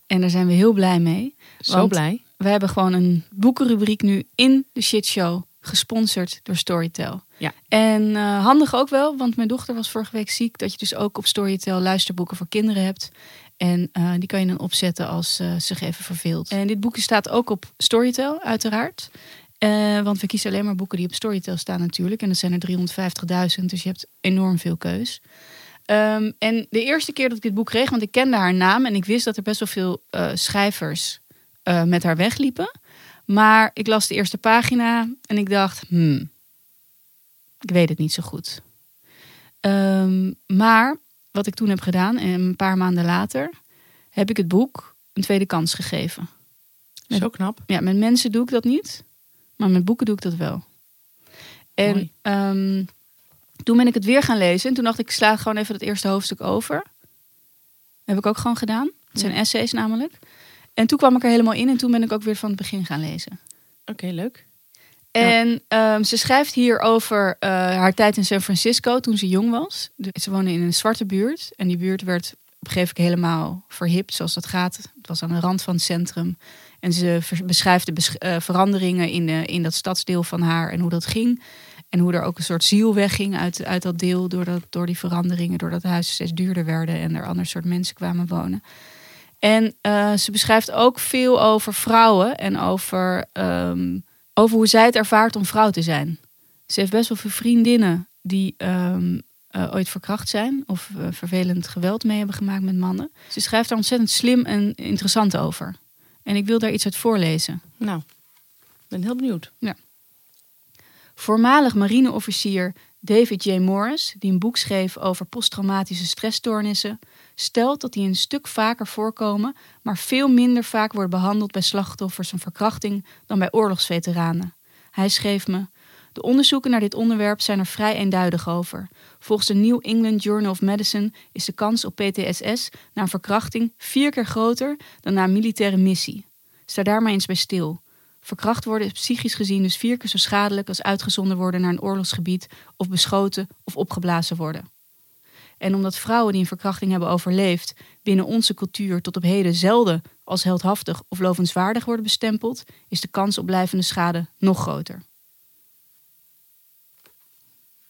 En daar zijn we heel blij mee. Zo blij. We hebben gewoon een boekenrubriek nu in de shitshow. Gesponsord door Storytel. Ja. En eh, handig ook wel, want mijn dochter was vorige week ziek. Dat je dus ook op Storytel luisterboeken voor kinderen hebt. En eh, die kan je dan opzetten als eh, zich even verveelt. En dit boekje staat ook op Storytel, uiteraard. Want we kiezen alleen maar boeken die op Storytel staan natuurlijk. En dat zijn er 350.000, dus je hebt enorm veel keus. Ehm, en de eerste keer dat ik dit boek kreeg, want ik kende haar naam en ik wist dat er best wel veel schrijvers eh, met haar wegliepen. Maar ik las de eerste pagina en ik dacht, hmm, ik weet het niet zo goed. Ehm, maar wat ik toen heb gedaan, en een paar maanden later, heb ik het boek een tweede kans gegeven. Met- Zo knap. Ja, met mensen doe ik dat niet, maar met boeken doe ik dat wel. En ehm, toen ben ik het weer gaan lezen en toen dacht ik, ik sla gewoon even het eerste hoofdstuk over. heb ik ook gewoon gedaan. Het zijn essays namelijk. En toen kwam ik er helemaal in en toen ben ik ook weer van het begin gaan lezen. Oké, leuk. Ja. En ehm, ze schrijft hier over eh, haar tijd in San Francisco toen ze jong was. Ze woonde in een zwarte buurt. En die buurt werd op een gegeven moment helemaal verhipt, zoals dat gaat. Het was aan de rand van het centrum. En ze beschrijft de besch- eh, veranderingen in, de, in dat stadsdeel van haar en hoe dat ging. En hoe er ook een soort ziel wegging uit, uit dat deel door, dat, door die veranderingen. Doordat de huizen steeds duurder werden en er ander soort mensen kwamen wonen. En eh, ze beschrijft ook veel over vrouwen en over, ehm, over hoe zij het ervaart om vrouw te zijn. Ze heeft best wel veel vriendinnen die ehm, eh, ooit verkracht zijn of eh, vervelend geweld mee hebben gemaakt met mannen. Ze schrijft daar ontzettend slim en interessant over. En ik wil daar iets uit voorlezen. Nou, ik ben heel benieuwd. Voormalig marineofficier David J. Morris, die een boek schreef over posttraumatische stressstoornissen, stelt dat die een stuk vaker voorkomen, maar veel minder vaak worden behandeld bij slachtoffers van verkrachting dan bij oorlogsveteranen. Hij schreef me: De onderzoeken naar dit onderwerp zijn er vrij eenduidig over. Volgens de New England Journal of Medicine is de kans op PTSS na een verkrachting vier keer groter dan na een militaire missie. Sta daar maar eens bij stil. Verkracht worden is psychisch gezien dus vier keer zo schadelijk als uitgezonden worden naar een oorlogsgebied of beschoten of opgeblazen worden. En omdat vrouwen die een verkrachting hebben overleefd binnen onze cultuur tot op heden zelden als heldhaftig of lovenswaardig worden bestempeld, is de kans op blijvende schade nog groter.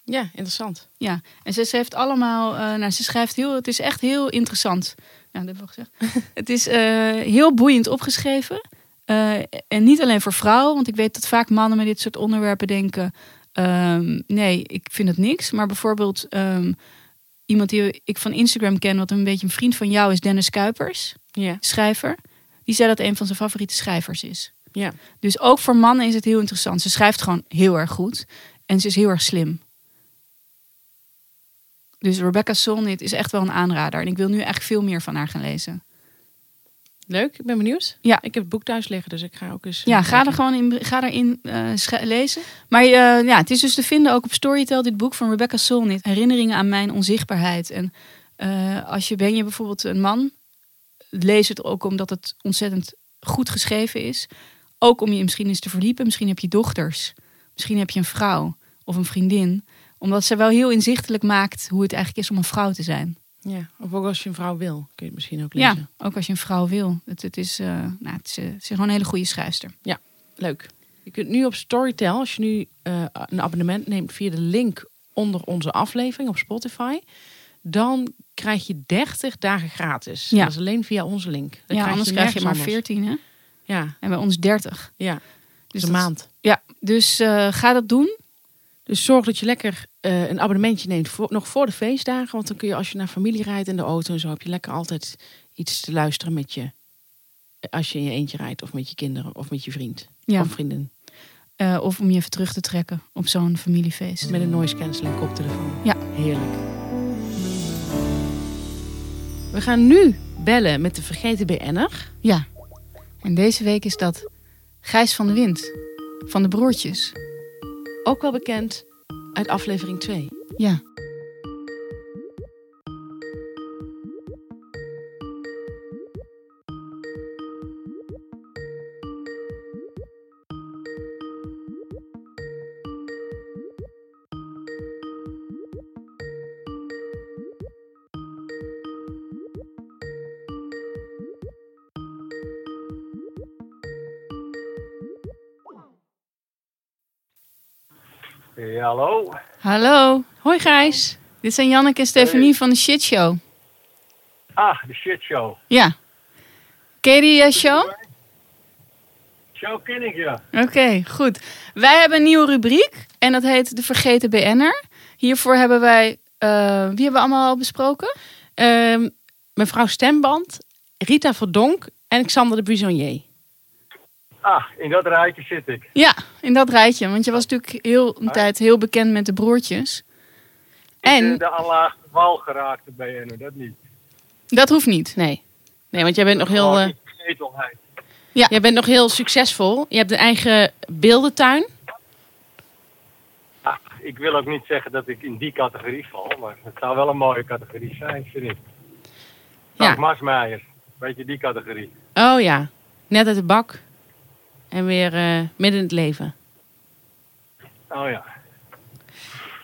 Ja, interessant. Ja, en ze schrijft allemaal, eh, nou, ze schrijft heel, het is echt heel interessant. Nou, dat heb ik wel gezegd. het is eh, heel boeiend opgeschreven. Eh, en niet alleen voor vrouwen, want ik weet dat vaak mannen met dit soort onderwerpen denken: ehm, nee, ik vind het niks. Maar bijvoorbeeld ehm, iemand die ik van Instagram ken, wat een beetje een vriend van jou is, Dennis Kuipers, Ja. schrijver. Die zei dat een van zijn favoriete schrijvers is. Ja. Dus ook voor mannen is het heel interessant. Ze schrijft gewoon heel erg goed en ze is heel erg slim. Dus Rebecca Solnit is echt wel een aanrader. En ik wil nu eigenlijk veel meer van haar gaan lezen. Leuk, ik ben benieuwd. Ja. Ik heb het boek thuis liggen, dus ik ga ook eens... Ja, ga er gewoon in, ga erin sche- lezen. Maar eh, ja, het is dus te vinden ook op Storytel, dit boek van Rebecca Solnit. Herinneringen aan mijn onzichtbaarheid. En eh, als je ben je bijvoorbeeld een man, lees het ook omdat het ontzettend goed geschreven is. Ook om je misschien eens te verdiepen. Misschien heb je dochters. Misschien heb je een vrouw of een vriendin. Omdat ze wel heel inzichtelijk maakt hoe het eigenlijk is om een vrouw te zijn. Ja, of ook als je een vrouw wil, kun je het misschien ook lezen. Ja, ook als je een vrouw wil. Het, het, is, eh, nou, het, is, eh, het is gewoon een hele goede schrijfster. Leuk. Je kunt nu op Storytel, als je nu eh, een abonnement neemt via de link onder onze aflevering op Spotify, dan krijg je 30 dagen gratis. Ja. Dat is alleen via onze link. Dan ja, anders krijg je maar nergens anders. 14, hè? Ja, En bij ons 30. ja. Dus een maand. Ja, dus ga dat doen. Dus zorg dat je lekker eh, een abonnementje neemt voor, nog voor de feestdagen. Want dan kun je als je naar familie rijdt in de auto en zo, heb je lekker altijd iets te luisteren met je. Als je in je eentje rijdt of met je kinderen of met je vriend Ja. of vriendin. Eh, of om je even terug te trekken op zo'n familiefeest. Met een noise cancelling koptelefoon. Ja. Heerlijk. We gaan nu bellen met de vergeten BN'er. Ja. En deze week is dat Gijs van de Wind. Van de broertjes. Ook wel bekend uit aflevering 2. Ja. Hallo. Hallo. Hoi Gijs. Dit zijn Janneke en Stefanie van de Shit Show. Ah, de shit show. Ja. Ken je die eh, show? Show ken ik ja. Oké, goed. Wij hebben een nieuwe rubriek en dat heet De Vergeten BN'er. Hiervoor hebben wij... eh, wie hebben we allemaal al besproken? Ehm, mevrouw Stemband, Rita Verdonk en Xander de Buissonnier. Ah, in dat rijtje zit ik. Ja, in dat rijtje. Want je was natuurlijk heel een tijd heel bekend met de broertjes. En En de aanlaagde wal geraakte BN'er, dat niet. dat hoeft niet. Nee. Nee, want jij bent nog heel, eh, niet vergetelheid. jij bent nog heel succesvol. Je hebt een eigen beeldentuin. Ah, ik wil ook niet zeggen dat ik in die categorie val, maar het zou wel een mooie categorie zijn, vind ik. Ja. Marsmeijer, weet je die categorie? Oh ja, net uit de bak. En weer eh, midden in het leven. Oh ja.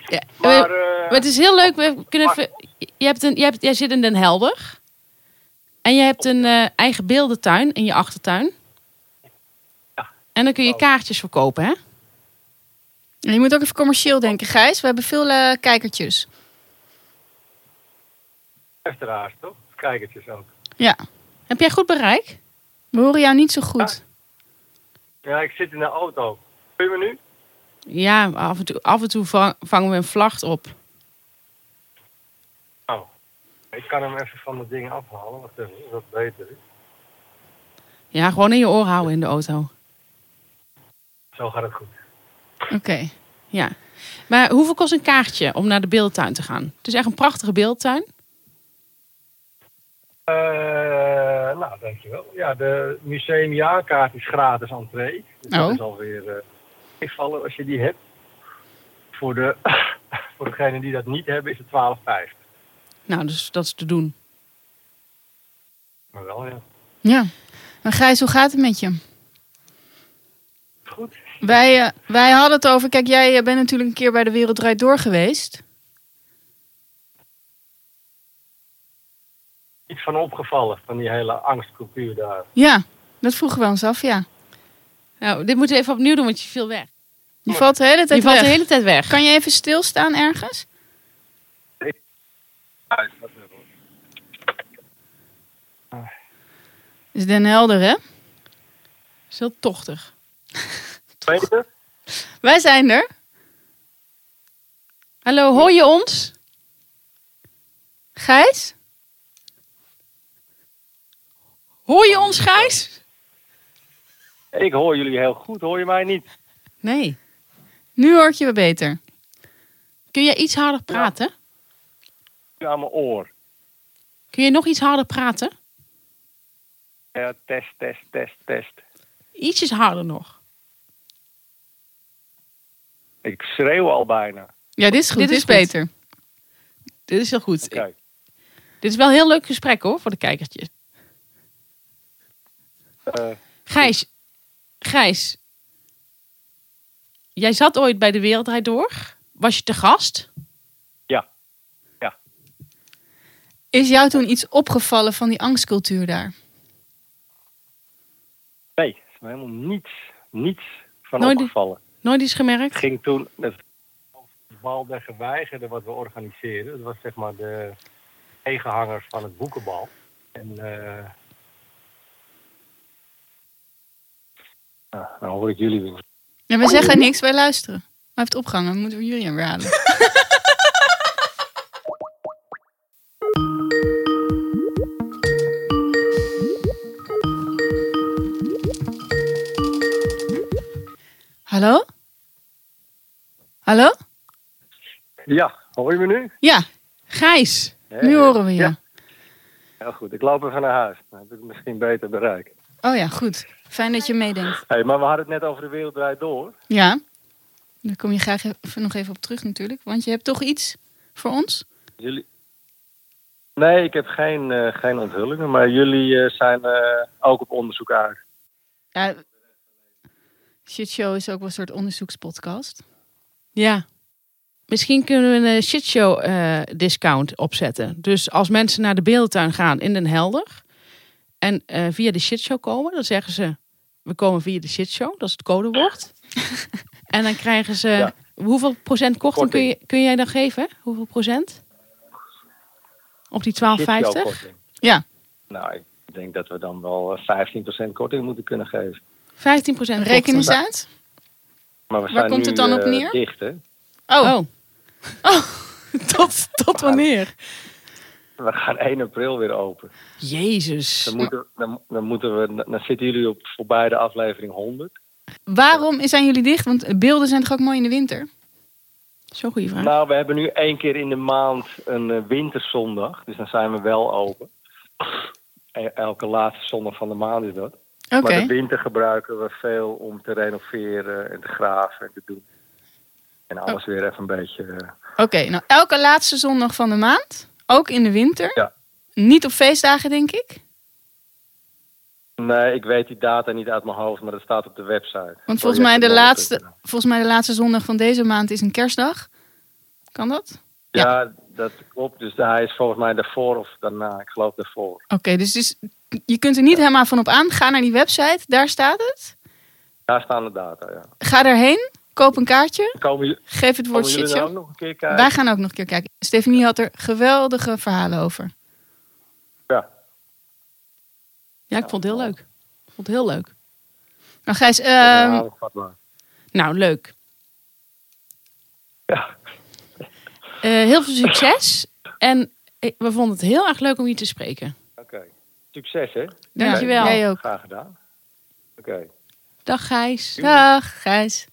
Ja, Maar, we- eh, maar het is heel leuk. We kunnen even, je hebt een, je hebt, jij zit in Den Helder. En je hebt een eh, eigen beeldentuin in je achtertuin. Ja. En dan kun je kaartjes verkopen, hè? En je moet ook even commercieel denken, Gijs. We hebben veel eh, kijkertjes. luisteraars, toch? Kijkertjes ook. Ja. Heb jij goed bereik? We horen jou niet zo goed. Ja, ik zit in de auto. Kun je me nu? Ja, af en toe, af en toe vang- vangen we een vlacht op. Oh. Ik kan hem even van de dingen afhalen, even, dat is beter is. Ja, gewoon in je oor houden in de auto. Zo gaat het goed. Oké. Ja. Maar hoeveel kost een kaartje om naar de beeldtuin te gaan? Het is echt een prachtige beeldtuin. Eh, nou, dankjewel. Ja, de museumjaarkaart is gratis entree. Dus Oh. dat is alweer eh meevallen als je die hebt. Voor, de, voor degenen die dat niet hebben is het 12,50. Nou, dus dat is te doen. Maar wel, ja. Ja. Maar Gijs, hoe gaat het met je? Goed. Wij, eh, wij hadden het over, kijk, jij eh, bent natuurlijk een keer bij de Wereld Draait Door geweest. Iets van opgevallen, van die hele angstcultuur daar. Ja, dat vroegen we ons af, ja. Nou, dit moeten we even opnieuw doen, want je viel weg. Je valt de hele Je tijd valt weg. de hele tijd weg. Kan je even stilstaan ergens? Is Den Helder, hè? is heel tochtig. Peter? Wij zijn er. Hallo, hoor je ons? Gijs? Hoor je ons, Gijs? Ik hoor jullie heel goed, hoor je mij niet? Nee. Nu hoor ik je weer beter. Kun je iets harder praten? Nu aan mijn oor. Kun je nog iets harder praten? Ja, test, test, test, test. Ietsjes harder nog. Ik schreeuw al bijna. Ja, dit is goed. Dit Dit is is, goed. beter. Dit is heel goed. Oké. Dit is wel een heel leuk gesprek hoor, voor de kijkertjes. Eh, Gijs, Gijs. Jij zat ooit bij de Wereldrijd Door. Was je te gast? ja. Is jou toen iets opgevallen van die angstcultuur daar? Nee, is me helemaal niets, niets van Nooit- opgevallen. Nooit iets gemerkt? Het ging toen het bal der geweigerde wat we organiseerden. Dat was zeg maar de tegenhangers van het boekenbal. En eh nou, dan hoor ik jullie weer. Ja, we zeggen niks, wij luisteren. Hij heeft opgehangen, dan moeten we Julian weer halen. Hallo? Hallo? Ja, hoor je me nu? Ja, Gijs. nu horen we je. Ja. Heel goed, ik loop even naar huis. Dan heb ik misschien beter bereikt. Oh ja, goed. Fijn dat je meedenkt. Hey, maar we hadden het net over de wereld draait door. Ja, daar kom je graag even, nog even op terug natuurlijk. Want je hebt toch iets voor ons? Jullie... Nee, ik heb geen, eh, geen onthullingen, maar jullie eh, zijn eh, ook op onderzoek uit. Ja, Shitshow is ook wel een soort onderzoekspodcast. Ja. Misschien kunnen we een shitshow eh discount opzetten. Dus als mensen naar de beeldentuin gaan in Den Helder en eh, via de shitshow komen, dan zeggen ze: we komen via de shitshow, dat is het codewoord. en dan krijgen ze Ja. hoeveel procent korting, kun, je, kun jij dan geven? Hoe Procent? Op die 12,50? Shitshow-korting. Ja, Nou, ik denk dat we dan wel eh, 15% korting moeten kunnen geven. 15 procent reken eens uit. Maar we Waar zijn komt nu, het dan op eh, neer? dicht, hè? Oh, Oh. tot, tot wanneer? We gaan 1 april weer open. Jezus. Dan moeten, dan, dan moeten we, dan zitten jullie op voorbij de aflevering 100. waarom zijn jullie dicht? Want beelden zijn toch ook mooi in de winter? Zo'n goede vraag. Nou, we hebben nu één keer in de maand een eh, winterzondag. Dus dan zijn we wel open. E- Elke laatste zondag van de maand is dat. Oké, Maar de winter gebruiken we veel om te renoveren en te graven en te doen. En Oh. alles weer even een beetje... eh, oké. nou elke laatste zondag van de maand, ook in de winter. Ja. Niet op feestdagen, denk ik. Nee, ik weet die data niet uit mijn hoofd, maar dat staat op de website. Want volgens mij, de laatste, volgens mij de laatste zondag van deze maand is een kerstdag. Kan dat? Ja, dat klopt. Dus hij is volgens mij daarvoor of daarna. Ik geloof daarvoor. Oké, dus, dus je kunt er niet helemaal van op aan. Ga naar die website, daar staat het. Daar staan de data, ja. Ga daarheen, koop een kaartje, Komen, geef het woord shitshow. nou ook nog een keer kijken? Wij gaan ook nog een keer kijken. Stefanie had er geweldige verhalen over. Ja. Ja, ik vond het heel leuk. Ik vond het heel leuk. Nou Gijs, ehm. Nou, leuk. Ja. Eh, heel veel succes. En ik- we vonden het heel erg leuk om je te spreken. Oké. Succes, hè? Dankjewel. jij ook. Graag gedaan. Oké. Dag Gijs. Dag Gijs.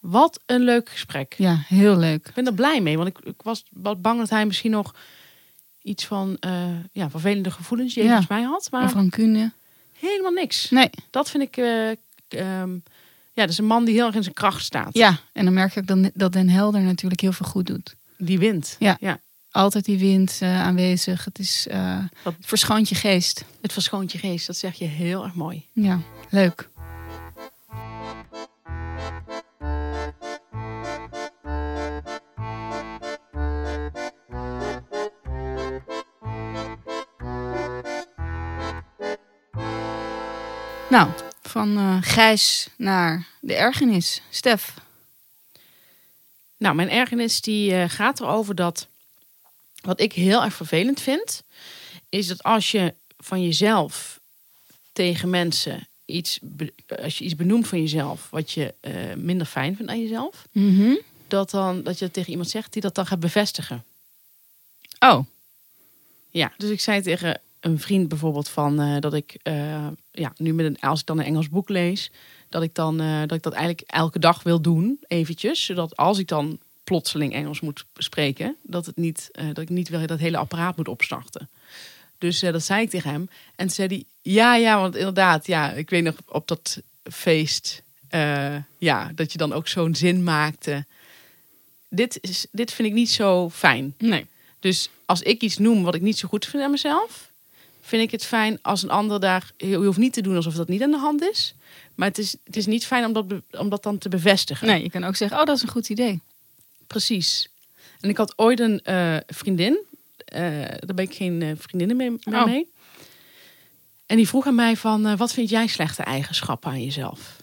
Wat een leuk gesprek. Ja, heel leuk. Ik ben er blij mee, want ik, ik was wat bang dat hij misschien nog iets van eh, ja, vervelende gevoelens Ja. mij had. Maar Of rancune. helemaal niks. Nee. Dat vind ik... eh, ehm, ja, dat is een man die heel erg in zijn kracht staat. Ja, en dan merk je ook dan, dat Den Helder natuurlijk heel veel goed doet. Die wint. Ja. ja. Altijd die wind eh, aanwezig. Het is Dat- het verschoont je geest. Het verschoont je geest, dat zeg je heel erg mooi. Ja, leuk. Nou, van eh grijs naar de ergernis. Stef. Nou, mijn ergernis die eh, gaat erover dat... Wat ik heel erg vervelend vind... is dat als je van jezelf tegen mensen iets... als je iets benoemt van jezelf... wat je eh, minder fijn vindt aan jezelf... dat, dan, dat je dat tegen iemand zegt die dat dan gaat bevestigen. Oh, Ja, dus ik zei tegen een vriend bijvoorbeeld van eh, dat ik eh, ja, nu met een, als ik dan een Engels boek lees, dat ik dan eh, dat ik dat eigenlijk elke dag wil doen, eventjes, zodat als ik dan plotseling Engels moet spreken, dat het niet dat ik niet wil dat hele apparaat moet opstarten. Dus dat zei ik tegen hem en zei hij ja, ja, want inderdaad, ja, ik weet nog op dat feest, ja, dat je dan ook zo'n zin maakte. Dit, is, dit vind ik niet zo fijn. nee. Dus als ik iets noem wat ik niet zo goed vind aan mezelf, vind ik het fijn als een ander daar. Je hoeft niet te doen alsof dat niet aan de hand is. Maar het is, het is niet fijn om dat, om dat dan te bevestigen. Nee, je kan ook zeggen, oh, dat is een goed idee. Precies. En ik had ooit een eh, vriendin. eh, daar ben ik geen eh, vriendinnen mee, mee, Oh. mee. En die vroeg aan mij van, wat vind jij slechte eigenschappen aan jezelf?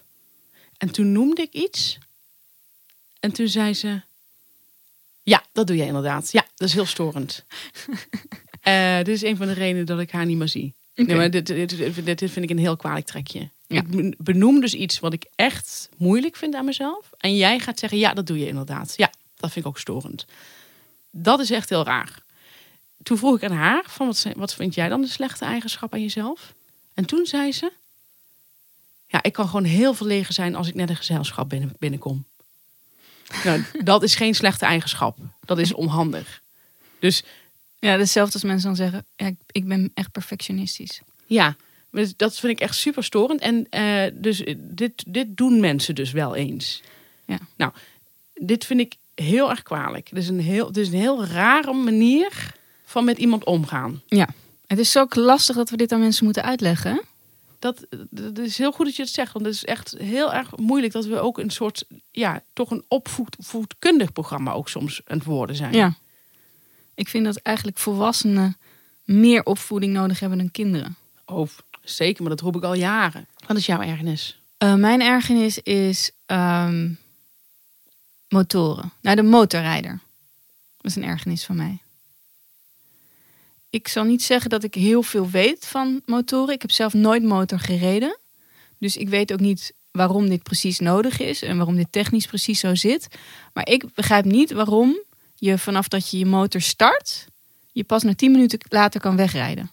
En toen noemde ik iets. En toen zei ze, ja, dat doe jij inderdaad. Ja, dat is heel storend. Eh, dit is een van de redenen dat ik haar niet meer zie. Nee, maar dit, dit, dit, dit vind ik een heel kwalijk trekje. Ja. Ik ben- benoem dus iets wat ik echt moeilijk vind aan mezelf. En jij gaat zeggen, ja, dat doe je inderdaad. Ja, dat vind ik ook storend. Dat is echt heel raar. Toen vroeg ik aan haar, van wat, wat vind jij dan de slechte eigenschap aan jezelf? En toen zei ze, ja, ik kan gewoon heel verlegen zijn als ik net een gezelschap binnen, binnenkom. Nou, dat is geen slechte eigenschap. Dat is onhandig. Dus Ja, hetzelfde als mensen dan zeggen, ja, ik, ben echt perfectionistisch. Ja, dus dat vind ik echt super storend. En eh, dus eh, dit, dit doen mensen dus wel eens. Ja. Nou, dit vind ik heel erg kwalijk. Het is een heel, het is een heel rare manier van met iemand omgaan. Ja. Het is zo lastig dat we dit aan mensen moeten uitleggen. hè? Dat, dat is heel goed dat je het zegt, want het is echt heel erg moeilijk dat we ook een soort, ja, toch een opvoedkundig programma ook soms aan het worden zijn. Ja. Ik vind dat eigenlijk volwassenen meer opvoeding nodig hebben dan kinderen. Oh, zeker, maar dat roep ik al jaren. Wat is jouw ergernis? Eh, mijn ergernis is ehm, motoren. Nou, de motorrijder. Dat is een ergernis van mij. Ik zal niet zeggen dat ik heel veel weet van motoren. Ik heb zelf nooit motor gereden. Dus ik weet ook niet waarom dit precies nodig is en waarom dit technisch precies zo zit. Maar ik begrijp niet waarom je vanaf dat je je motor start, je pas na 10 minuten later kan wegrijden.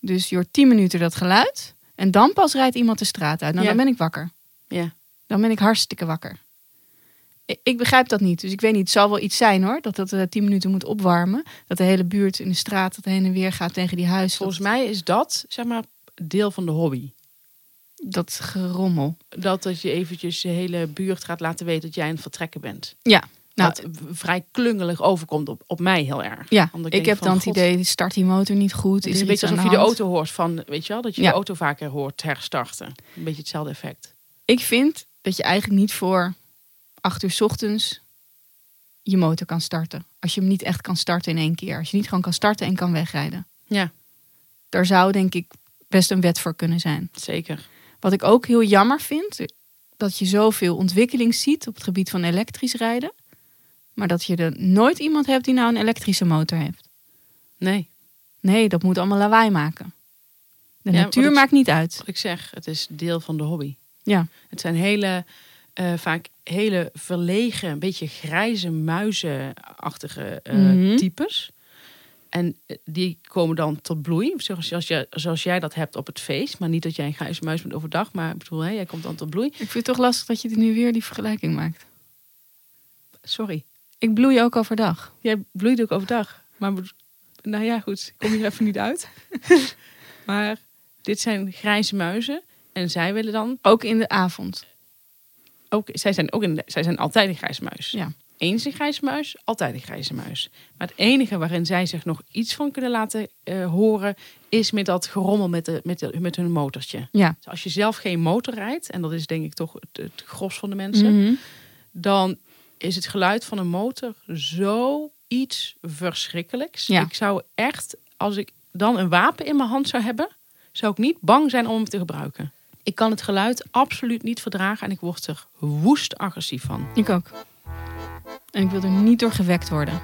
Dus je hoort 10 minuten dat geluid en dan pas rijdt iemand de straat uit. Nou, Ja. dan ben ik wakker. Ja. Dan ben ik hartstikke wakker. Ik, ik begrijp dat niet. Dus ik weet niet, het zal wel iets zijn hoor. Dat dat eh, 10 minuten moet opwarmen. Dat de hele buurt in de straat dat heen en weer gaat tegen die huis. Volgens mij is dat, zeg maar, deel van de hobby. Dat gerommel. dat dat je eventjes de hele buurt gaat laten weten dat jij aan het vertrekken bent. Ja, nou, Wat vrij klungelig overkomt op, op mij heel erg. ja. Ik heb van, dan het idee, start die motor niet goed. Het Is is een beetje alsof je de auto hoort van, weet je wel, dat je Ja. de auto vaker hoort herstarten. Een beetje hetzelfde effect. Ik vind dat je eigenlijk niet voor acht uur 's ochtends je motor kan starten. Als je hem niet echt kan starten in één keer. Als je niet gewoon kan starten en kan wegrijden. Ja, Daar zou denk ik best een wet voor kunnen zijn. zeker. Wat ik ook heel jammer vind, dat je zoveel ontwikkeling ziet op het gebied van elektrisch rijden. Maar dat je er nooit iemand hebt die nou een elektrische motor heeft. Nee, Nee, dat moet allemaal lawaai maken. De Ja, natuur ik- maakt niet uit. wat ik zeg, het is deel van de hobby. Ja, Het zijn hele, eh, vaak hele verlegen, een beetje grijze muizenachtige eh, Mhm. types. en eh, die komen dan tot bloei, zoals, zoals jij dat hebt op het feest. Maar niet dat jij een grijze muis bent overdag, maar ik bedoel, hè, jij komt dan tot bloei. Ik vind het toch lastig dat je nu weer die vergelijking maakt. Sorry, Ik bloei ook overdag. jij bloeit ook overdag. Maar nou ja, goed, ik kom hier even niet uit. maar dit zijn grijze muizen en zij willen dan Ook in de avond. ook, zij zijn ook een, zij zijn altijd een grijze muis. Ja. Eens een grijze muis, altijd een grijze muis. Maar het enige waarin zij zich nog iets van kunnen laten eh, horen, is met dat gerommel met, de, met, de, met hun motortje. Ja. Dus als je zelf geen motor rijdt, en dat is denk ik toch het, het gros van de mensen, Mhm. dan is het geluid van een motor zo iets verschrikkelijks. Ja. Ik zou echt, als ik dan een wapen in mijn hand zou hebben, zou ik niet bang zijn om hem te gebruiken. Ik kan het geluid absoluut niet verdragen en ik word er woest agressief van. Ik ook. En ik wil er niet door gewekt worden.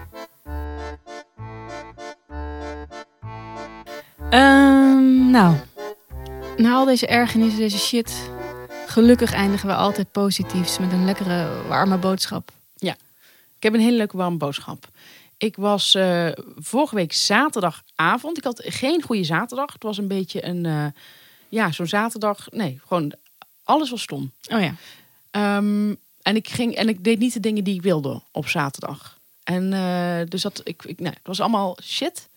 Ehm, nou, na al deze ergernissen, deze shit. Gelukkig eindigen we altijd positiefs met een lekkere warme boodschap. Ik heb een hele leuke warme boodschap. Ik was eh, vorige week zaterdagavond. Ik had geen goede zaterdag. Het was een beetje een, eh, ja, zo'n zaterdag. Nee, gewoon alles was stom. Oh ja. Ehm, en ik ging en ik deed niet de dingen die ik wilde op zaterdag. En eh, dus dat ik, ik nou, het was allemaal shit.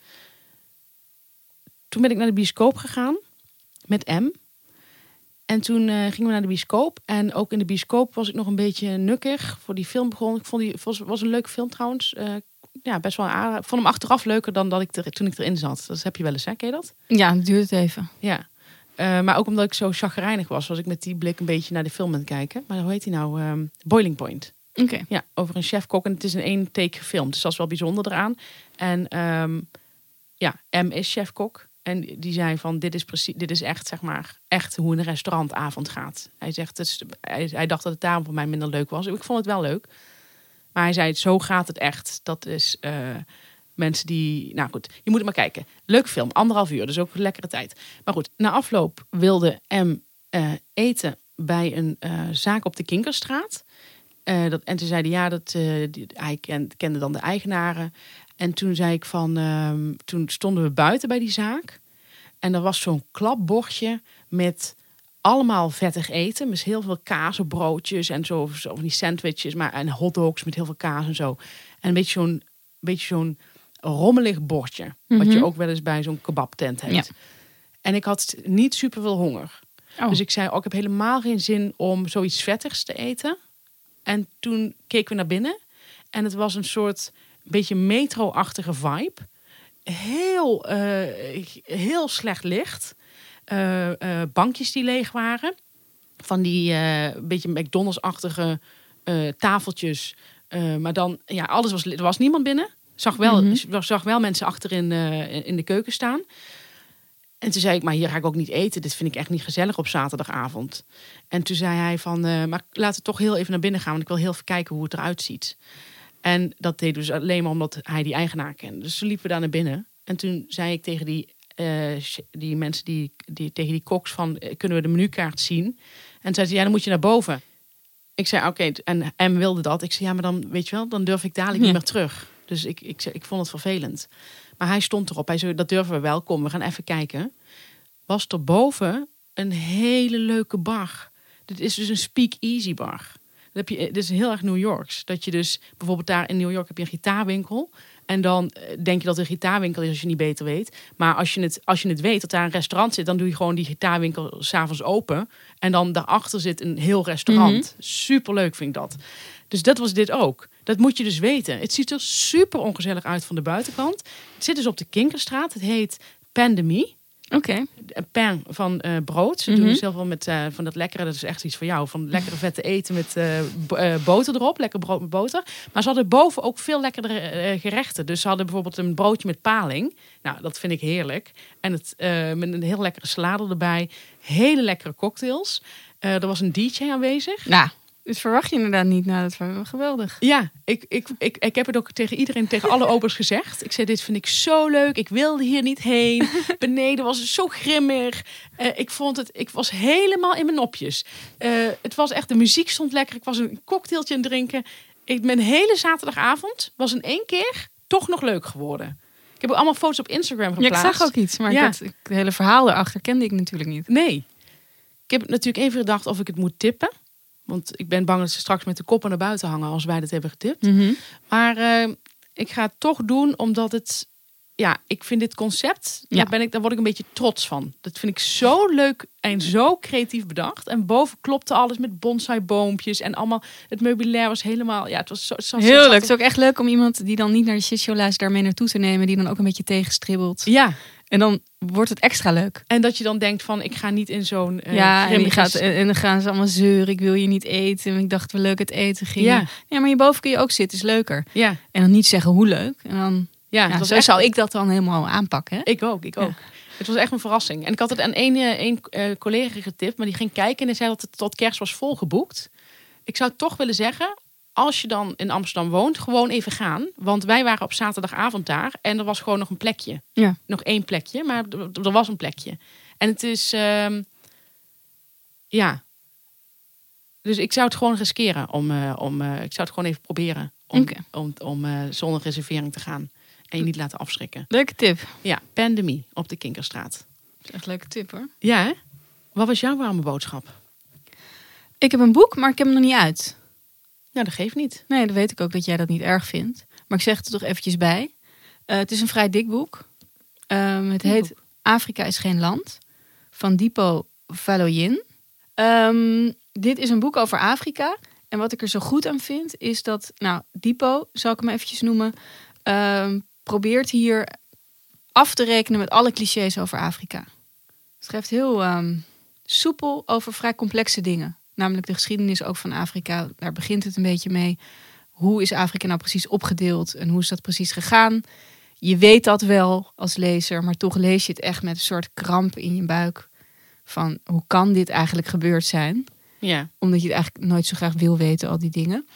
Toen ben ik naar de bioscoop gegaan met M. En toen eh, gingen we naar de bioscoop. En ook in de bioscoop was ik nog een beetje nukkig voor die film begon. Ik vond die was, was een leuke film trouwens. Eh, ja, best wel aan. Ik vond hem achteraf leuker dan dat ik er, toen ik erin zat. Dat heb je wel eens, hè? Ken je dat? Ja, het duurt even. Ja. Eh, maar ook omdat ik zo chagrijnig was, was ik met die blik een beetje naar de film aan het kijken. Maar hoe heet die nou? Ehm, Boiling Point. Oké. Ja, over een chef-kok. En het is een één take gefilmd. Dus dat is wel bijzonder eraan. En ehm, ja, M is chef-kok. En die zei van, dit is, precies, dit is echt, zeg maar, echt hoe een restaurantavond gaat. Hij zegt, het hij, dacht dat het daarom voor mij minder leuk was. Ik vond het wel leuk. Maar hij zei, zo gaat het echt. Dat is eh, mensen die... Nou goed, je moet het maar kijken. Leuk film, anderhalf uur. Dus ook een lekkere tijd. Maar goed, na afloop wilde M eh, eten bij een eh, zaak op de Kinkerstraat. Eh, dat, en toen zei hij, ja, dat, hij ken- kende dan de eigenaren. En toen zei ik van, ehm, toen stonden we buiten bij die zaak. En er was zo'n klapbordje met allemaal vettig eten. Met heel veel kaas op broodjes en zo, van die sandwiches. Maar, en hotdogs met heel veel kaas en zo. En een beetje zo'n, beetje zo'n rommelig bordje. Wat je ook wel eens bij zo'n kebabtent hebt. Ja. En ik had niet super veel honger. Oh. Dus ik zei, oh, ik heb helemaal geen zin om zoiets vettigs te eten. En toen keken we naar binnen. En het was een soort beetje metro-achtige vibe. Heel, eh, heel slecht licht. Eh, eh, bankjes die leeg waren. Van die beetje McDonald's-achtige tafeltjes. Maar dan, ja, alles was, er was niemand binnen. Zag wel, zag wel mensen achterin in de keuken staan. En toen zei ik, maar hier ga ik ook niet eten. Dit vind ik echt niet gezellig op zaterdagavond. En toen zei hij van, maar laten we toch heel even naar binnen gaan. Want ik wil heel even kijken hoe het eruit ziet. En dat deed dus alleen maar omdat hij die eigenaar kende. Dus toen liepen we daar naar binnen. En toen zei ik tegen die, eh, die mensen, die, die, tegen die koks van... eh, kunnen we de menukaart zien? En zei ze, ja, dan moet je naar boven. Ik zei, oké, en M wilde dat. Ik zei, ja, maar dan, weet je wel, dan durf ik dadelijk niet meer terug. Dus ik, ik, zei- ik vond het vervelend. Maar hij stond erop. Hij zei, dat durven we wel. Kom, we gaan even kijken. Was er boven een hele leuke bar. Dit is dus een speak-easy bar. Dat heb je, dit is heel erg New Yorks. Dat je dus, bijvoorbeeld daar in New York heb je een gitaarwinkel. En dan eh, denk je dat het een gitaarwinkel is als je niet beter weet. Maar als je het, als je het weet dat daar een restaurant zit, dan doe je gewoon die gitaarwinkel s'avonds open. En dan daarachter zit een heel restaurant. Superleuk vind ik dat. Dus dat was dit ook. Dat moet je dus weten. Het ziet er super ongezellig uit van de buitenkant. Het zit dus op de Kinkerstraat. Het heet Pandemie. Oké. Een pain van eh, brood. Ze doen dus heel veel met eh, van dat lekkere, dat is echt iets voor jou. Van lekkere vette eten met eh, bo- boter erop. Lekker brood met boter. Maar ze hadden boven ook veel lekkerdere eh, gerechten. Dus ze hadden bijvoorbeeld een broodje met paling. Nou, dat vind ik heerlijk. En het, met een heel lekkere salade erbij. Hele lekkere cocktails. Er was een DJ aanwezig. Nou, dit verwacht je inderdaad niet. Nou, dat was geweldig. Ja, ik, ik, ik, ik heb het ook tegen iedereen, tegen alle obers gezegd. Ik zei, dit vind ik zo leuk. Ik wilde hier niet heen. Beneden was het zo grimmig. Eh, ik vond het, ik was helemaal in mijn nopjes. Eh, het was echt, de muziek stond lekker. Ik was een cocktailtje aan het drinken. Ik, mijn hele zaterdagavond was in één keer toch nog leuk geworden. Ik heb ook allemaal foto's op Instagram Ja, ik geplaatst. zag ook iets, maar ik Ja. had, het hele verhaal erachter kende ik natuurlijk niet. Nee. Ik heb natuurlijk even gedacht of ik het moet tippen. Want ik ben bang dat ze straks met de koppen naar buiten hangen als wij dat hebben getipt. Mhm. Maar eh, ik ga het toch doen omdat het... Ja, ik vind dit concept, Ja. daar, ben ik, daar word ik een beetje trots van. Dat vind ik zo leuk en zo creatief bedacht. En boven klopte alles met bonsai-boompjes en allemaal... Het meubilair was helemaal... Ja, het was zo... zo Heel leuk. Het is ook echt leuk om iemand die dan niet naar de shitshow luistert daarmee naartoe te nemen. Die dan ook een beetje tegenstribbelt. Ja, En dan wordt het extra leuk. en dat je dan denkt van, ik ga niet in zo'n... eh, ja, en, die gaat, en, en dan gaan ze allemaal zeuren. Ik wil je niet eten. En ik dacht, we leuk het eten gingen. Ja. Ja. maar hierboven kun je ook zitten. Is leuker. Ja, En dan niet zeggen hoe leuk. En dan, ja, zo echt- zou ik dat dan helemaal aanpakken. Hè? Ik ook, ik ook. Het was echt een verrassing. En ik had het aan één, één eh, collega getipt, maar die ging kijken en zei dat het tot kerst was volgeboekt. Ik zou toch willen zeggen, als je dan in Amsterdam woont, gewoon even gaan. Want wij waren op zaterdagavond daar en er was gewoon nog een plekje. Ja. Nog één plekje, maar er, was een plekje. En het is, ehm, ja. Dus ik zou het gewoon riskeren om, eh, om eh, ik zou het gewoon even proberen om, om, om eh, zonder reservering te gaan. En je niet laten afschrikken. Leuke tip. Ja, pandemie op de Kinkerstraat. Dat is echt leuke tip hoor. Ja, hè? Wat was jouw warme boodschap? Ik heb een boek, maar ik heb hem nog niet uit. Nou, dat geeft niet. Nee, dan weet ik ook dat jij dat niet erg vindt. Maar ik zeg het er toch eventjes bij. Eh, het is een vrij dik boek. Ehm, het Dik heet Afrika is geen land. Van Dipo Valoyin. Ehm, dit is een boek over Afrika. En wat ik er zo goed aan vind, is dat... Nou, Dipo, zal ik hem eventjes noemen... ehm, probeert hier af te rekenen met alle clichés over Afrika. Het schrijft heel soepel over vrij complexe dingen. Namelijk de geschiedenis ook van Afrika. Daar begint het een beetje mee. Hoe is Afrika nou precies opgedeeld en hoe is dat precies gegaan? Je weet dat wel als lezer, maar toch lees je het echt met een soort kramp in je buik. Van hoe kan dit eigenlijk gebeurd zijn? Ja. Omdat je het eigenlijk nooit zo graag wil weten, al die dingen.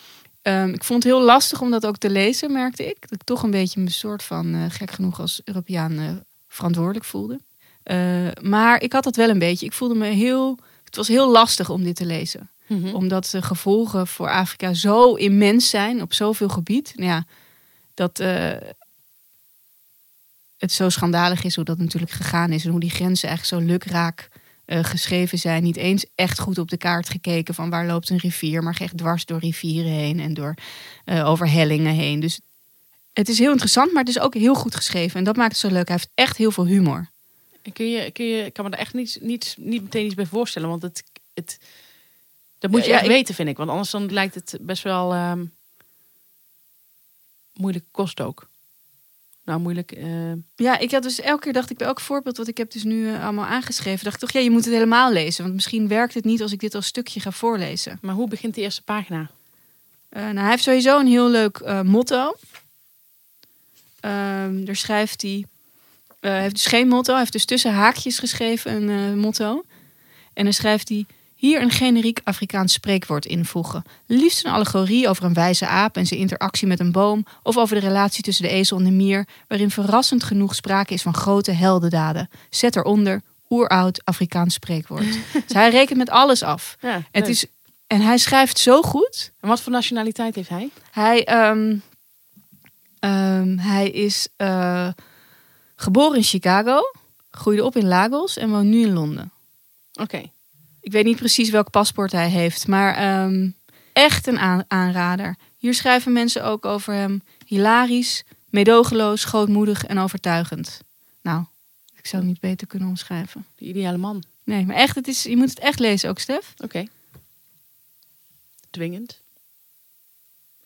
Ehm, ik vond het heel lastig om dat ook te lezen, merkte ik. Dat ik toch een beetje me soort van, eh, gek genoeg als Europeaan, eh, verantwoordelijk voelde. Eh, maar ik had dat wel een beetje. Ik voelde me heel... Het was heel lastig om dit te lezen Mhm. omdat de gevolgen voor Afrika zo immens zijn op zoveel gebied. Nou ja, dat eh, het zo schandalig is hoe dat natuurlijk gegaan is. En hoe die grenzen eigenlijk zo lukraak eh, geschreven zijn. Niet eens echt goed op de kaart gekeken van waar loopt een rivier. Maar echt dwars door rivieren heen en door eh, over hellingen heen. Dus het is heel interessant, maar het is ook heel goed geschreven. En dat maakt het zo leuk. Hij heeft echt heel veel humor. Kun je, kun je, ik kan me daar echt niet, niet, niet meteen iets bij voorstellen. Want het, het, dat moet je ja, echt ik- weten, vind ik. Want anders dan lijkt het best wel ehm, moeilijk kost ook. Nou, moeilijk. eh, Ja, ik had dus elke keer dacht ik bij elk voorbeeld wat ik heb dus nu eh, allemaal aangeschreven, dacht ik toch, ja, je moet het helemaal lezen. Want misschien werkt het niet als ik dit als stukje ga voorlezen. maar hoe begint de eerste pagina? Eh, nou, hij heeft sowieso een heel leuk motto. Ehm daar schrijft hij. Eh, heeft dus geen motto, hij heeft dus tussen haakjes geschreven een eh, motto. En dan schrijft hij. Hier een generiek Afrikaans spreekwoord invoegen. Liefst een allegorie over een wijze aap en zijn interactie met een boom. Of over de relatie tussen de ezel en de mier. Waarin verrassend genoeg sprake is van grote heldendaden. Zet eronder oeroud Afrikaans spreekwoord. dus hij rekent met alles af. Ja, Het is, en hij schrijft zo goed. En wat voor nationaliteit heeft hij? Hij, ehm, ehm, hij is eh, geboren in Chicago, groeide op in Lagos en woont nu in Londen. Oké. Ik weet niet precies welk paspoort hij heeft, maar ehm, echt een aan- aanrader. Hier schrijven mensen ook over hem hilarisch, meedogenloos, grootmoedig en overtuigend. Nou, ik zou het niet beter kunnen omschrijven. De ideale man. Nee, maar echt, het is, je moet het echt lezen ook, Stef. Oké. Dwingend.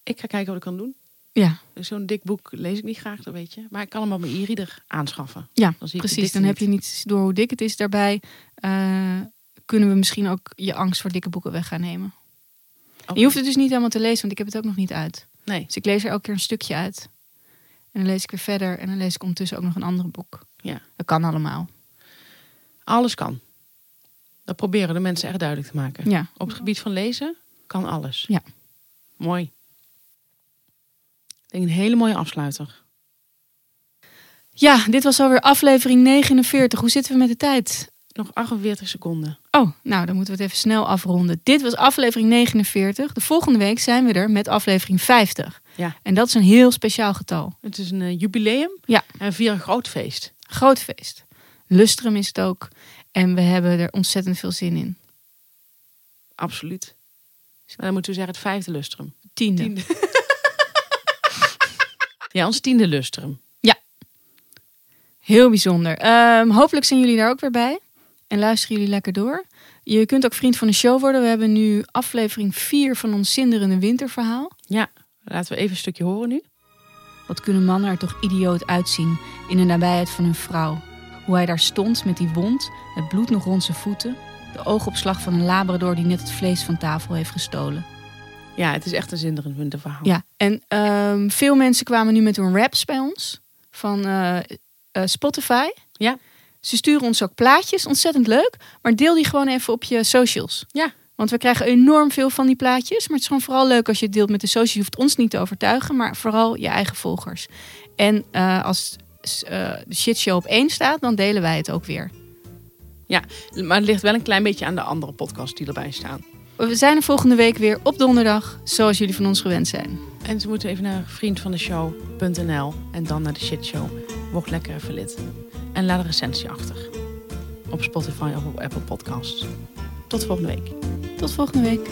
Ik ga kijken wat ik kan doen. Ja, Zo'n dik boek lees ik niet graag, dat weet je. Maar ik kan hem op mijn e-reader aanschaffen. ja Dan zie precies. Dan heb je niet door hoe dik het is daarbij. eh, kunnen we misschien ook je angst voor dikke boeken weg gaan nemen. En Je hoeft het dus niet helemaal te lezen, want ik heb het ook nog niet uit. Nee. Dus ik lees er elke keer een stukje uit. En dan lees ik weer verder. En dan lees ik ondertussen ook nog een ander boek. Ja. Dat kan allemaal. Alles kan. Dat proberen de mensen echt duidelijk te maken. Ja. Op het gebied van lezen kan alles. Ja. Mooi. Ik denk een hele mooie afsluiter. Ja, dit was alweer aflevering 49. Hoe zitten we met de tijd? Nog 48 seconden. Oh, nou, dan moeten we het even snel afronden. Dit was aflevering 49. De volgende week zijn we er met aflevering 50. Ja. En dat is een heel speciaal getal. Het is een eh, jubileum. Ja. En vieren een groot feest. Groot feest. Lustrum is het ook. En we hebben er ontzettend veel zin in. Absoluut. Maar dan moeten we zeggen het vijfde lustrum. Tiende. Tiende. Ja, ons tiende lustrum. Heel bijzonder. Ehm, hopelijk zijn jullie daar ook weer bij. En luisteren jullie lekker door. Je kunt ook vriend van de show worden. We hebben nu aflevering 4 van ons zinderende winterverhaal. Ja, laten we even een stukje horen nu. Wat kunnen mannen er toch idioot uitzien in de nabijheid van hun vrouw. Hoe hij daar stond met die wond, het bloed nog rond zijn voeten. De oogopslag van een labrador die net het vlees van tafel heeft gestolen. Ja, het is echt een zinderend winterverhaal. Ja, en ehm, veel mensen kwamen nu met hun raps bij ons van eh, eh, Spotify. Ja. Ze sturen ons ook plaatjes, ontzettend leuk. Maar deel die gewoon even op je socials. Ja. Want we krijgen enorm veel van die plaatjes. Maar het is gewoon vooral leuk als je het deelt met de socials. Je hoeft ons niet te overtuigen, maar vooral je eigen volgers. En eh, als de shitshow op één staat, dan delen wij het ook weer. Maar het ligt wel een klein beetje aan de andere podcasts die erbij staan. We zijn er volgende week weer op donderdag, zoals jullie van ons gewend zijn. En ze moeten even naar vriendvandeshow.nl en dan naar de shitshow. Word lekker even lid. En laat een recensie achter. Op Spotify of op Apple Podcasts. Tot volgende week. Tot volgende week.